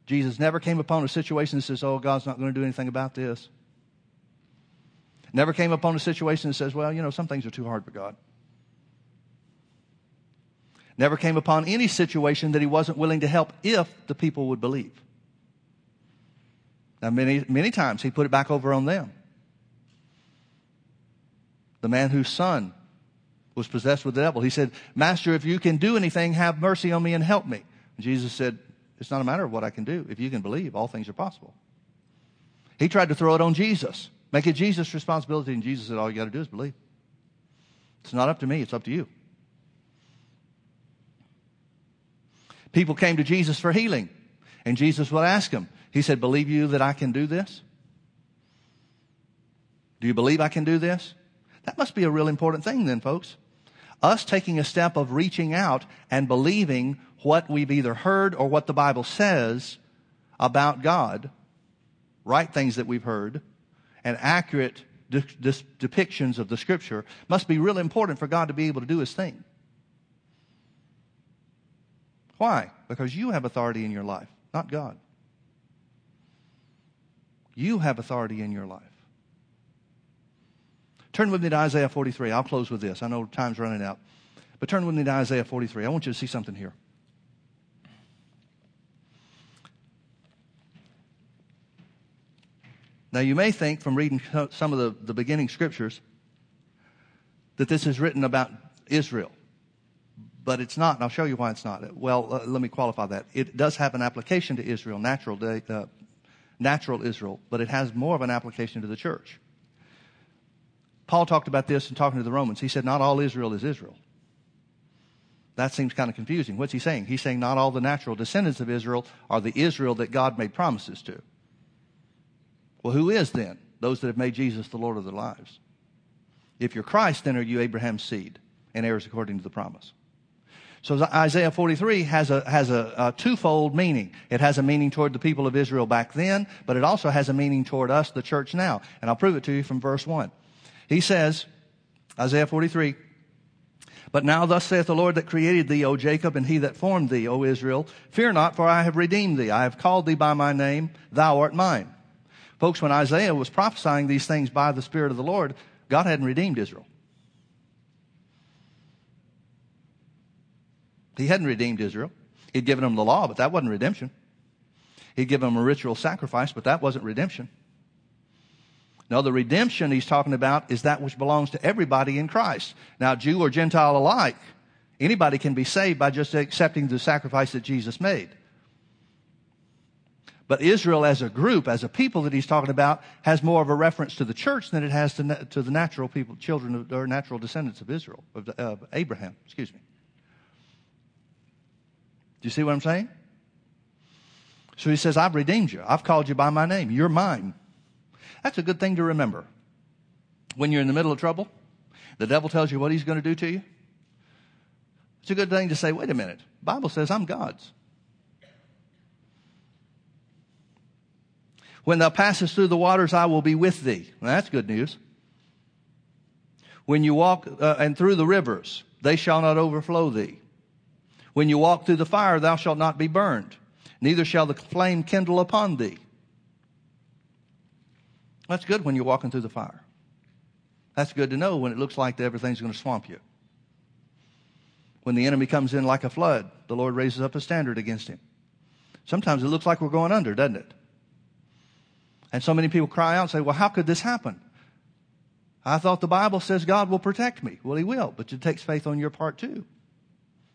Jesus never came upon a situation that says, oh, God's not going to do anything about this. Never came upon a situation that says, well, you know, some things are too hard for God. Never came upon any situation that he wasn't willing to help if the people would believe. Now, many, many times he put it back over on them. The man whose son was possessed with the devil, he said, Master, if you can do anything, have mercy on me and help me. And Jesus said, It's not a matter of what I can do. If you can believe, all things are possible. He tried to throw it on Jesus. Make it Jesus' responsibility. And Jesus said, All you got to do is believe. It's not up to me, it's up to you. People came to Jesus for healing, and Jesus would ask them, He said, Believe you that I can do this? Do you believe I can do this? That must be a real important thing, then, folks. Us taking a step of reaching out and believing what we've either heard or what the Bible says about God, right things that we've heard, and accurate de- de- depictions of the scripture must be really important for God to be able to do his thing. Why? Because you have authority in your life, not God. You have authority in your life. Turn with me to Isaiah 43. I'll close with this. I know time's running out. But turn with me to Isaiah 43. I want you to see something here. Now, you may think from reading some of the, the beginning scriptures that this is written about Israel, but it's not, and I'll show you why it's not. Well, uh, let me qualify that. It does have an application to Israel, natural, day, uh, natural Israel, but it has more of an application to the church. Paul talked about this in talking to the Romans. He said, Not all Israel is Israel. That seems kind of confusing. What's he saying? He's saying not all the natural descendants of Israel are the Israel that God made promises to. Well, who is then? Those that have made Jesus the Lord of their lives. If you're Christ, then are you Abraham's seed and heirs according to the promise. So Isaiah 43 has a, has a, a, twofold meaning. It has a meaning toward the people of Israel back then, but it also has a meaning toward us, the church now. And I'll prove it to you from verse 1. He says, Isaiah 43, But now thus saith the Lord that created thee, O Jacob, and he that formed thee, O Israel, fear not, for I have redeemed thee. I have called thee by my name, thou art mine. Folks, when Isaiah was prophesying these things by the Spirit of the Lord, God hadn't redeemed Israel. He hadn't redeemed Israel. He'd given them the law, but that wasn't redemption. He'd given them a ritual sacrifice, but that wasn't redemption. No, the redemption he's talking about is that which belongs to everybody in Christ. Now, Jew or Gentile alike, anybody can be saved by just accepting the sacrifice that Jesus made. But Israel as a group, as a people that he's talking about, has more of a reference to the church than it has to, to the natural people, children of, or natural descendants of Israel, of, of Abraham, excuse me. Do you see what I'm saying? So he says, I've redeemed you. I've called you by my name. You're mine. That's a good thing to remember. When you're in the middle of trouble, the devil tells you what he's going to do to you. It's a good thing to say, wait a minute. Bible says I'm God's. When thou passest through the waters, I will be with thee. Well, that's good news. When you walk, uh, and through the rivers, they shall not overflow thee. When you walk through the fire, thou shalt not be burned, neither shall the flame kindle upon thee. That's good when you're walking through the fire. That's good to know when it looks like everything's going to swamp you. When the enemy comes in like a flood, the Lord raises up a standard against him. Sometimes it looks like we're going under, doesn't it? And so many people cry out and say, Well, how could this happen? I thought the Bible says God will protect me. Well, He will, but it takes faith on your part too.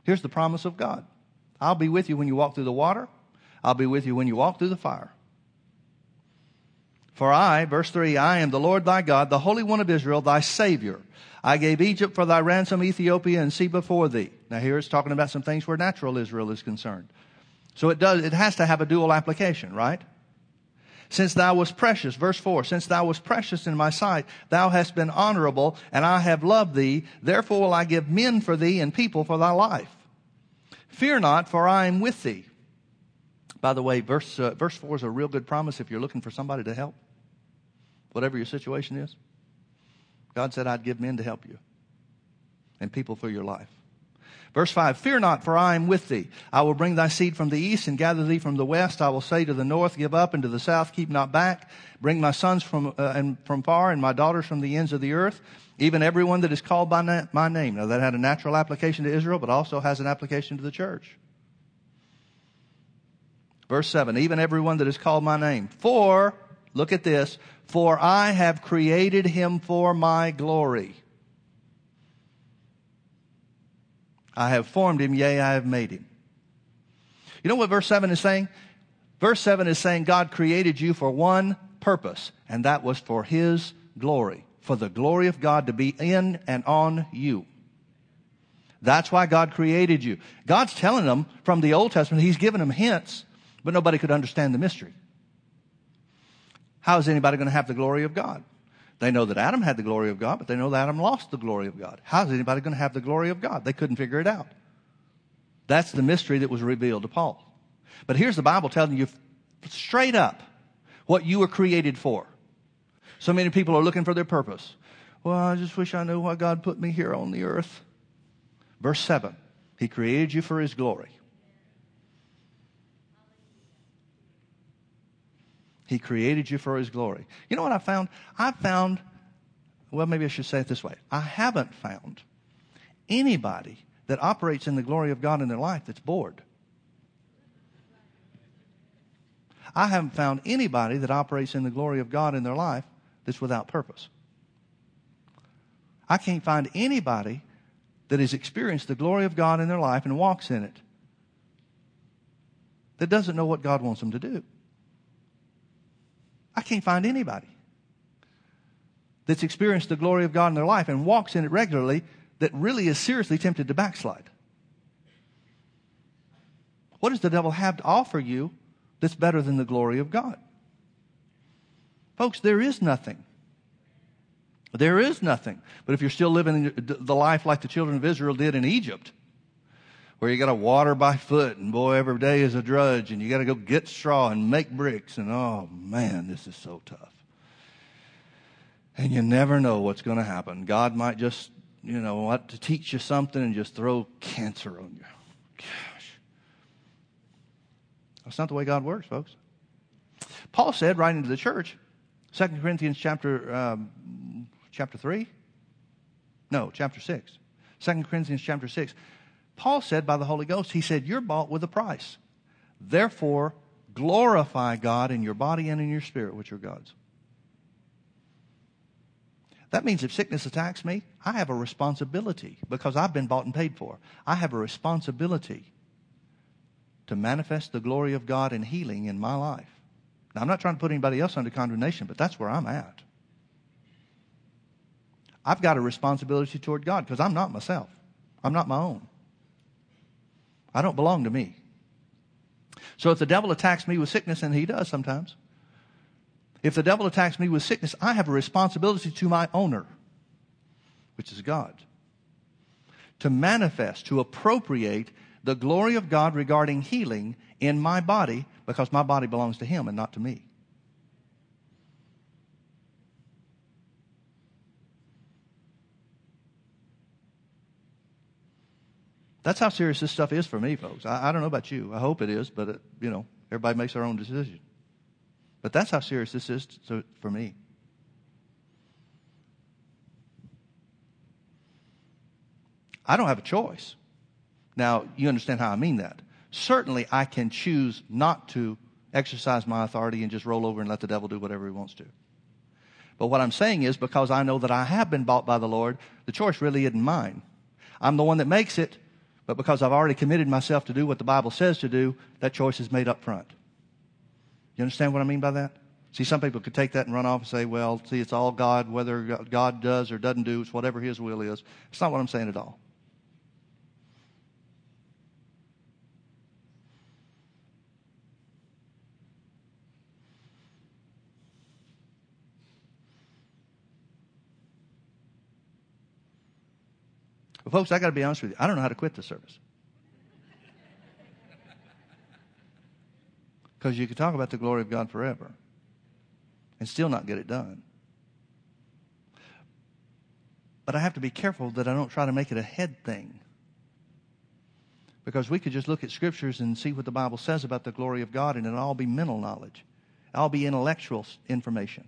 Here's the promise of God I'll be with you when you walk through the water, I'll be with you when you walk through the fire. For I, verse 3, I am the Lord thy God, the Holy One of Israel, thy Savior. I gave Egypt for thy ransom, Ethiopia and Seba for thee. Now here it's talking about some things where natural Israel is concerned. So it does, it has to have a dual application, right? Since thou wast precious, verse 4, since thou wast precious in my sight, thou hast been honorable, and I have loved thee. Therefore will I give men for thee and people for thy life. Fear not, for I am with thee. By the way, verse, uh, verse 4 is a real good promise if you're looking for somebody to help, whatever your situation is. God said, I'd give men to help you and people for your life. Verse 5 Fear not, for I am with thee. I will bring thy seed from the east and gather thee from the west. I will say to the north, Give up, and to the south, Keep not back. Bring my sons from, uh, and from far, and my daughters from the ends of the earth, even everyone that is called by na- my name. Now, that had a natural application to Israel, but also has an application to the church. Verse 7 Even everyone that is called my name. For, look at this, for I have created him for my glory. I have formed him, yea, I have made him. You know what verse 7 is saying? Verse 7 is saying God created you for one purpose, and that was for his glory, for the glory of God to be in and on you. That's why God created you. God's telling them from the Old Testament, He's given them hints, but nobody could understand the mystery. How is anybody going to have the glory of God? They know that Adam had the glory of God, but they know that Adam lost the glory of God. How is anybody going to have the glory of God? They couldn't figure it out. That's the mystery that was revealed to Paul. But here's the Bible telling you straight up what you were created for. So many people are looking for their purpose. Well, I just wish I knew why God put me here on the earth. Verse 7 He created you for His glory. He created you for His glory. You know what I found? I found, well, maybe I should say it this way I haven't found anybody that operates in the glory of God in their life that's bored. I haven't found anybody that operates in the glory of God in their life that's without purpose. I can't find anybody that has experienced the glory of God in their life and walks in it that doesn't know what God wants them to do. I can't find anybody that's experienced the glory of God in their life and walks in it regularly that really is seriously tempted to backslide. What does the devil have to offer you that's better than the glory of God? Folks, there is nothing. There is nothing. But if you're still living the life like the children of Israel did in Egypt, where you got to water by foot and boy, every day is a drudge and you got to go get straw and make bricks and oh man, this is so tough. And you never know what's going to happen. God might just, you know, want to teach you something and just throw cancer on you. Gosh. That's not the way God works, folks. Paul said, writing to the church, 2 Corinthians chapter, um, chapter 3? No, chapter 6. 2 Corinthians chapter 6. Paul said by the Holy Ghost, he said, You're bought with a price. Therefore, glorify God in your body and in your spirit, which are God's. That means if sickness attacks me, I have a responsibility because I've been bought and paid for. I have a responsibility to manifest the glory of God in healing in my life. Now, I'm not trying to put anybody else under condemnation, but that's where I'm at. I've got a responsibility toward God because I'm not myself. I'm not my own. I don't belong to me. So if the devil attacks me with sickness, and he does sometimes, if the devil attacks me with sickness, I have a responsibility to my owner, which is God, to manifest, to appropriate the glory of God regarding healing in my body because my body belongs to him and not to me. That's how serious this stuff is for me, folks. I, I don't know about you. I hope it is, but, it, you know, everybody makes their own decision. But that's how serious this is to, for me. I don't have a choice. Now, you understand how I mean that. Certainly, I can choose not to exercise my authority and just roll over and let the devil do whatever he wants to. But what I'm saying is because I know that I have been bought by the Lord, the choice really isn't mine. I'm the one that makes it, but because I've already committed myself to do what the Bible says to do, that choice is made up front. You understand what I mean by that? See, some people could take that and run off and say, well, see, it's all God, whether God does or doesn't do, it's whatever His will is. It's not what I'm saying at all. But folks, I got to be honest with you. I don't know how to quit the service. (laughs) Because you could talk about the glory of God forever and still not get it done. But I have to be careful that I don't try to make it a head thing. Because we could just look at scriptures and see what the Bible says about the glory of God, and it'll all be mental knowledge. It'll all be intellectual information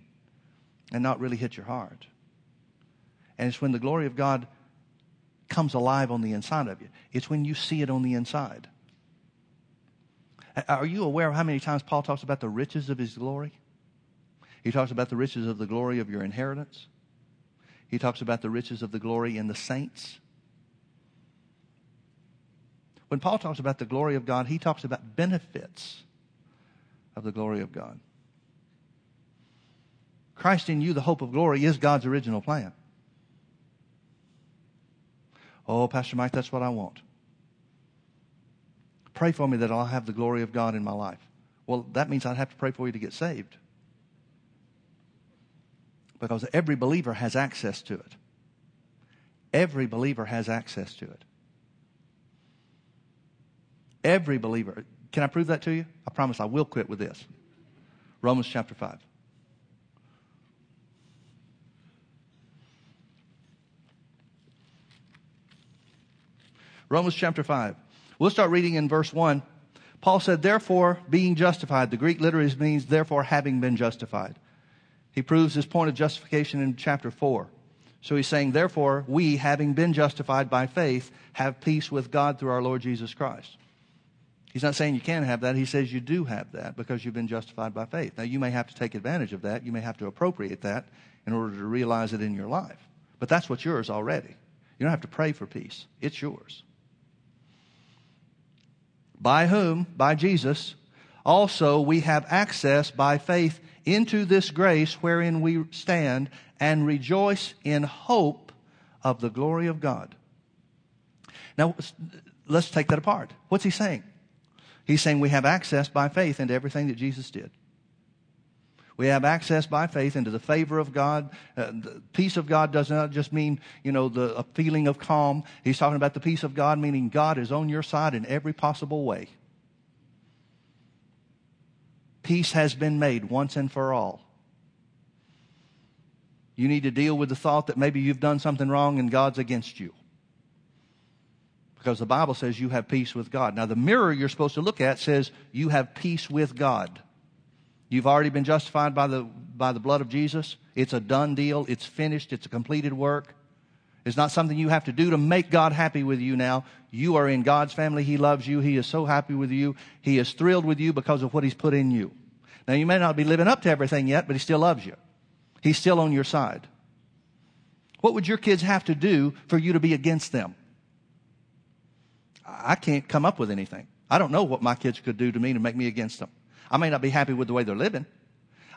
and not really hit your heart. And it's when the glory of God comes alive on the inside of you. It's when you see it on the inside. Are you aware of how many times Paul talks about the riches of his glory? He talks about the riches of the glory of your inheritance. He talks about the riches of the glory in the saints. When Paul talks about the glory of God, he talks about benefits of the glory of God. Christ in you, the hope of glory, is God's original plan. Oh, Pastor Mike, that's what I want. Pray for me that I'll have the glory of God in my life. Well, that means I'd have to pray for you to get saved. Because every believer has access to it. Every believer has access to it. Every believer. Can I prove that to you? I promise I will quit with this. Romans chapter 5. Romans chapter 5. We'll start reading in verse 1. Paul said, therefore, being justified. The Greek literally means, therefore, having been justified. He proves his point of justification in chapter 4. So he's saying, therefore, we, having been justified by faith, have peace with God through our Lord Jesus Christ. He's not saying you can't have that. He says you do have that because you've been justified by faith. Now, you may have to take advantage of that. You may have to appropriate that in order to realize it in your life. But that's what's yours already. You don't have to pray for peace. It's yours. By whom? By Jesus. Also, we have access by faith into this grace wherein we stand and rejoice in hope of the glory of God. Now, let's take that apart. What's he saying? He's saying we have access by faith into everything that Jesus did. We have access by faith into the favor of God. Uh, the peace of God does not just mean, you know, the, a feeling of calm. He's talking about the peace of God, meaning God is on your side in every possible way. Peace has been made once and for all. You need to deal with the thought that maybe you've done something wrong and God's against you. Because the Bible says you have peace with God. Now, the mirror you're supposed to look at says you have peace with God. You've already been justified by the, by the blood of Jesus. It's a done deal. It's finished. It's a completed work. It's not something you have to do to make God happy with you now. You are in God's family. He loves you. He is so happy with you. He is thrilled with you because of what He's put in you. Now, you may not be living up to everything yet, but He still loves you. He's still on your side. What would your kids have to do for you to be against them? I can't come up with anything. I don't know what my kids could do to me to make me against them. I may not be happy with the way they're living.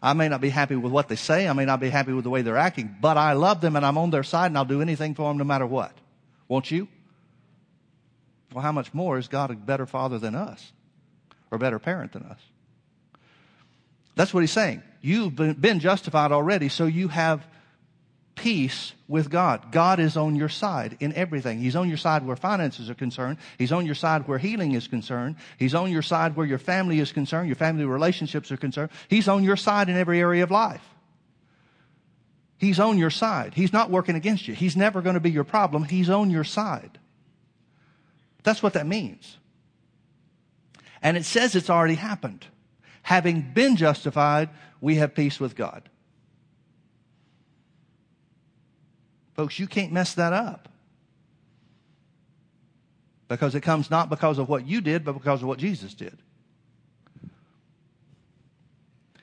I may not be happy with what they say. I may not be happy with the way they're acting, but I love them and I'm on their side and I'll do anything for them no matter what. Won't you? Well, how much more is God a better father than us or a better parent than us? That's what he's saying. You've been justified already, so you have peace with God. God is on your side in everything. He's on your side where finances are concerned. He's on your side where healing is concerned. He's on your side where your family is concerned, your family relationships are concerned. He's on your side in every area of life. He's on your side. He's not working against you. He's never going to be your problem. He's on your side. That's what that means. And it says it's already happened. Having been justified, we have peace with God. Folks, you can't mess that up. Because it comes not because of what you did, but because of what Jesus did.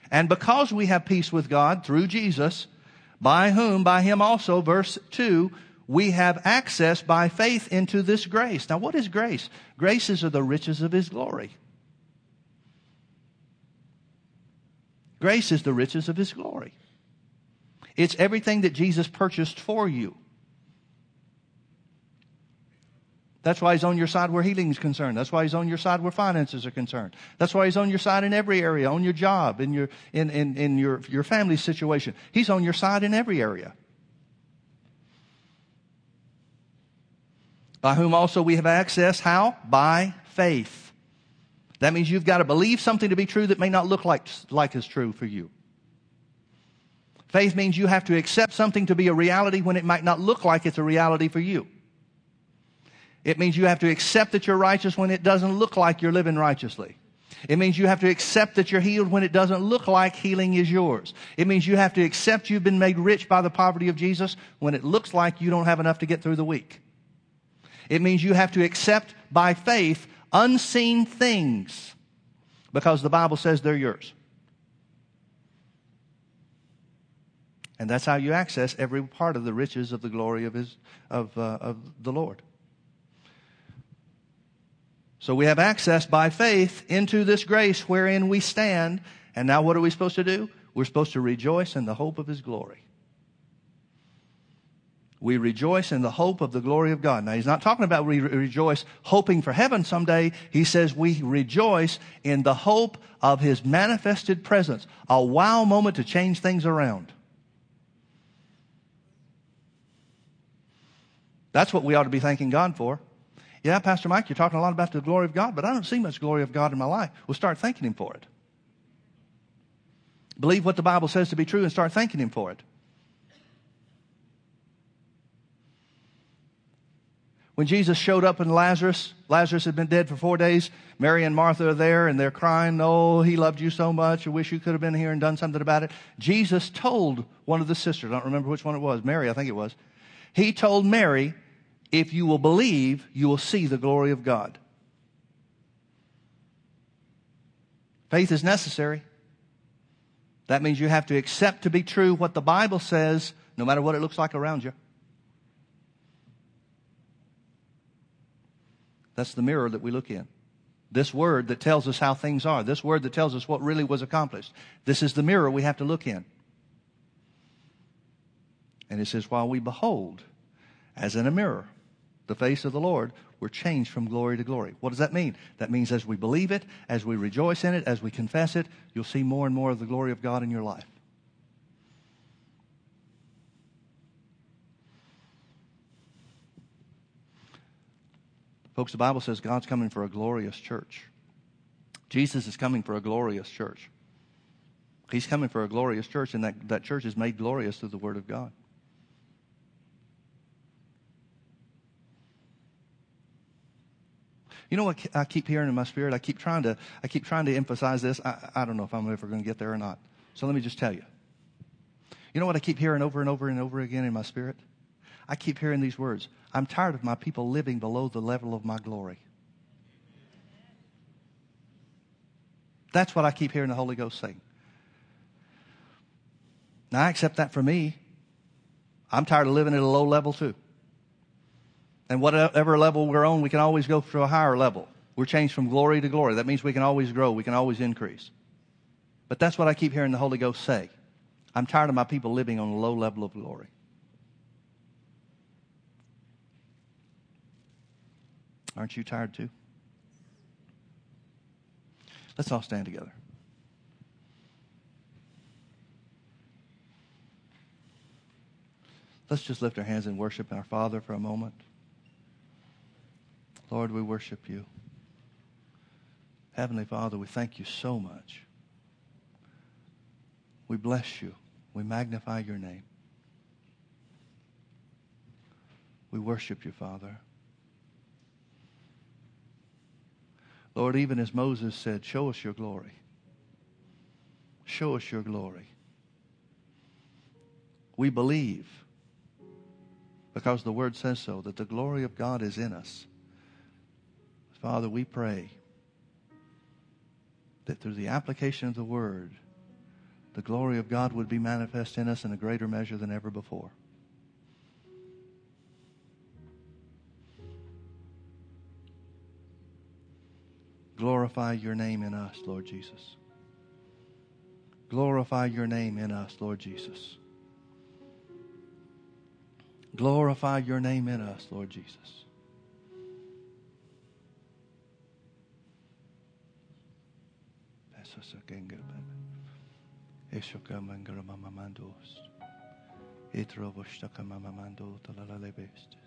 And because we have peace with God through Jesus, by whom, by him also, verse 2, we have access by faith into this grace. Now, what is grace? Graces are the riches of his glory. Grace is the riches of his glory. It's everything that Jesus purchased for you. That's why he's on your side where healing is concerned. That's why he's on your side where finances are concerned. That's why he's on your side in every area, on your job, in your, in, in, in your, your family situation. He's on your side in every area. By whom also we have access. How? By faith. That means you've got to believe something to be true that may not look like, like is true for you. Faith means you have to accept something to be a reality when it might not look like it's a reality for you. It means you have to accept that you're righteous when it doesn't look like you're living righteously. It means you have to accept that you're healed when it doesn't look like healing is yours. It means you have to accept you've been made rich by the poverty of Jesus when it looks like you don't have enough to get through the week. It means you have to accept by faith unseen things because the Bible says they're yours. And that's how you access every part of the riches of the glory of, his, of, uh, of the Lord. So we have access by faith into this grace wherein we stand. And now what are we supposed to do? We're supposed to rejoice in the hope of his glory. We rejoice in the hope of the glory of God. Now, he's not talking about we rejoice hoping for heaven someday. He says we rejoice in the hope of his manifested presence. A wow moment to change things around. That's what we ought to be thanking God for. Yeah, Pastor Mike, you're talking a lot about the glory of God, but I don't see much glory of God in my life. We'll start thanking Him for it. Believe what the Bible says to be true and start thanking Him for it. When Jesus showed up in Lazarus, Lazarus had been dead for four days. Mary and Martha are there and they're crying, Oh, he loved you so much. I wish you could have been here and done something about it. Jesus told one of the sisters, I don't remember which one it was, Mary, I think it was. He told Mary, if you will believe, you will see the glory of God. Faith is necessary. That means you have to accept to be true what the Bible says, no matter what it looks like around you. That's the mirror that we look in. This word that tells us how things are. This word that tells us what really was accomplished. This is the mirror we have to look in. And it says, while we behold, as in a mirror, the face of the Lord, we're changed from glory to glory. What does that mean? That means as we believe it, as we rejoice in it, as we confess it, you'll see more and more of the glory of God in your life. Folks, the Bible says God's coming for a glorious church. Jesus is coming for a glorious church. He's coming for a glorious church, and that, that church is made glorious through the Word of God. You know what I keep hearing in my spirit? I keep trying to, I keep trying to emphasize this. I, I don't know if I'm ever going to get there or not. So let me just tell you. You know what I keep hearing over and over and over again in my spirit? I keep hearing these words. I'm tired of my people living below the level of my glory. That's what I keep hearing the Holy Ghost saying. Now, I accept that for me. I'm tired of living at a low level too. And whatever level we're on, we can always go to a higher level. We're changed from glory to glory. That means we can always grow. We can always increase. But that's what I keep hearing the Holy Ghost say. I'm tired of my people living on a low level of glory. Aren't you tired too? Let's all stand together. Let's just lift our hands and worship our Father for a moment. Lord, we worship you. Heavenly Father, we thank you so much. We bless you. We magnify your name. We worship you, Father. Lord, even as Moses said, show us your glory. Show us your glory. We believe because the word says so, that the glory of God is in us. Father, we pray that through the application of the word, the glory of God would be manifest in us in a greater measure than ever before. Glorify your name in us, Lord Jesus. Glorify your name in us, Lord Jesus. Glorify your name in us, Lord Jesus. Etroboshakamamamando talalebestes.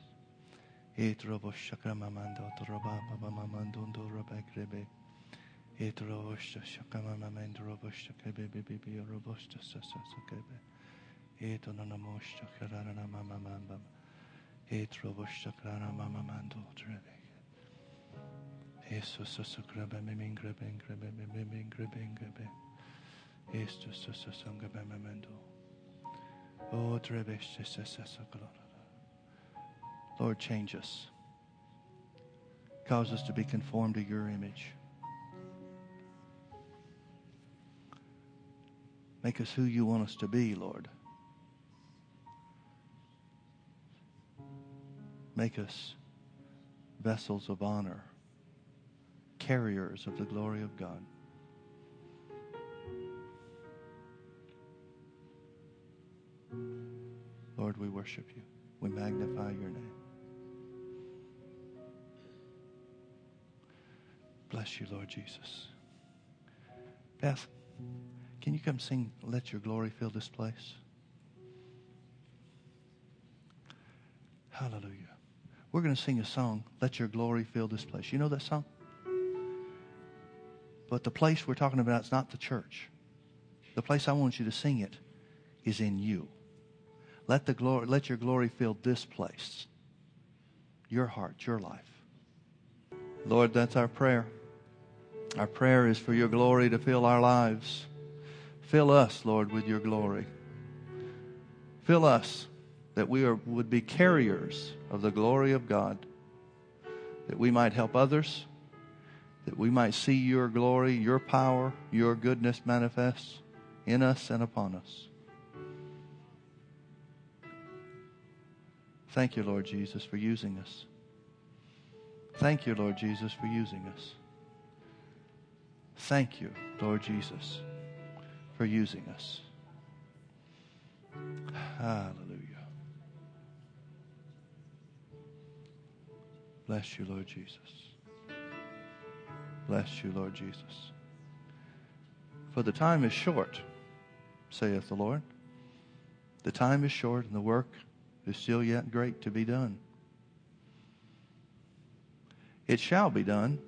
Etroboshakamamando torobabamamando dorabagrebe. Etroboshakamamamando roboshakebe bibi robosta sasakebe. Etonanamoshakaranamamamamba. Etroboshakamamamando trebe. Eso sasakrebe mimingrebe grebe mimingrebe grebe. Esto sasasangebe memendo. Oh, Lord, change us. Cause us to be conformed to your image. Make us who you want us to be, Lord. Make us vessels of honor, carriers of the glory of God. Lord, we worship you. We magnify your name. Bless you, Lord Jesus. Beth, can you come sing Let Your Glory Fill This Place? Hallelujah. We're going to sing a song, Let Your Glory Fill This Place. You know that song? But the place we're talking about is not the church. The place I want you to sing it is in you. Let, the glory, let your glory fill this place, your heart, your life. Lord, that's our prayer. Our prayer is for your glory to fill our lives. Fill us, Lord, with your glory. Fill us that we are, would be carriers of the glory of God, that we might help others, that we might see your glory, your power, your goodness manifest in us and upon us. Thank you, Lord Jesus, for using us. Thank you, Lord Jesus, for using us. Thank you, Lord Jesus, for using us. Hallelujah. Bless you, Lord Jesus. Bless you, Lord Jesus. For the time is short, saith the Lord. The time is short, and the work is still yet great to be done. It shall be done,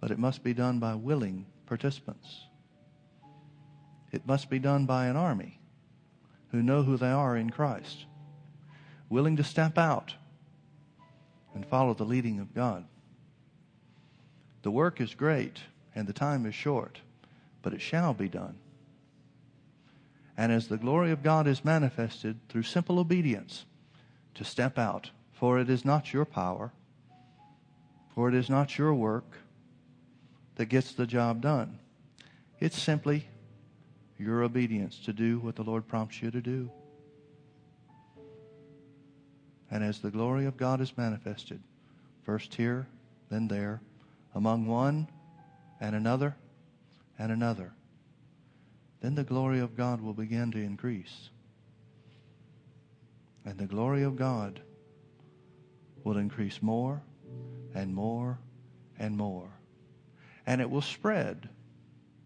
but it must be done by willing participants. It must be done by an army who know who they are in Christ, willing to step out and follow the leading of God. The work is great and the time is short, but it shall be done. And as the glory of God is manifested through simple obedience, to step out, for it is not your power, for it is not your work that gets the job done. It's simply your obedience to do what the Lord prompts you to do. And as the glory of God is manifested, first here, then there, among one and another and another, then the glory of God will begin to increase. And the glory of God will increase more and more and more. And it will spread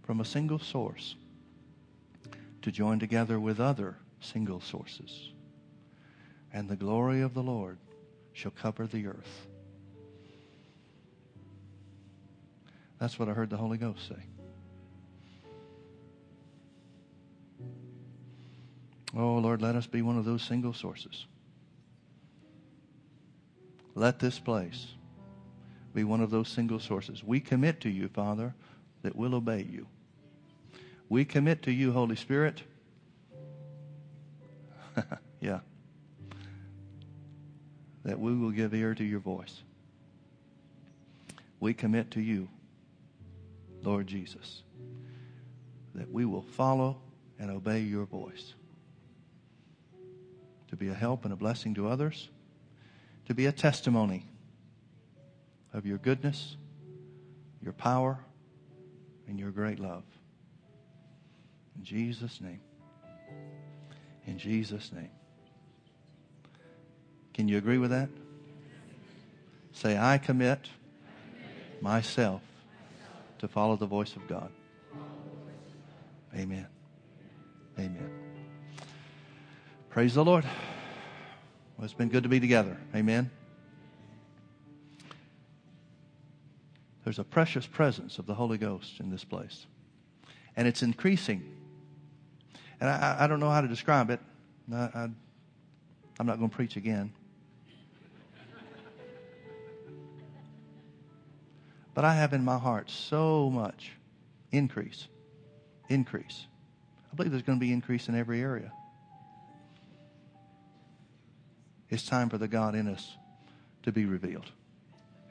from a single source to join together with other single sources. And the glory of the Lord shall cover the earth. That's what I heard the Holy Ghost say. Oh, Lord, let us be one of those single sources. Let this place be one of those single sources. We commit to you, Father, that we'll obey you. We commit to you, Holy Spirit. (laughs) yeah. That we will give ear to your voice. We commit to you, Lord Jesus, that we will follow and obey your voice. To be a help and a blessing to others, to be a testimony of your goodness, your power, and your great love. In Jesus' name. In Jesus' name. Can you agree with that? Say, I commit myself to follow the voice of God. Amen. Amen. Praise the Lord. Well, it's been good to be together. Amen. There's a precious presence of the Holy Ghost in this place. And it's increasing. And I, I don't know how to describe it. I, I, I'm not going to preach again. But I have in my heart so much increase. Increase. I believe there's going to be increase in every area. It's time for the God in us to be revealed.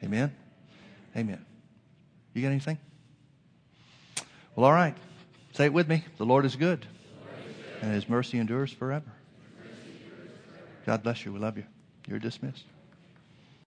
Amen? Amen. You got anything? Well, all right. Say it with me. The Lord is good, and his mercy endures forever. God bless you. We love you. You're dismissed.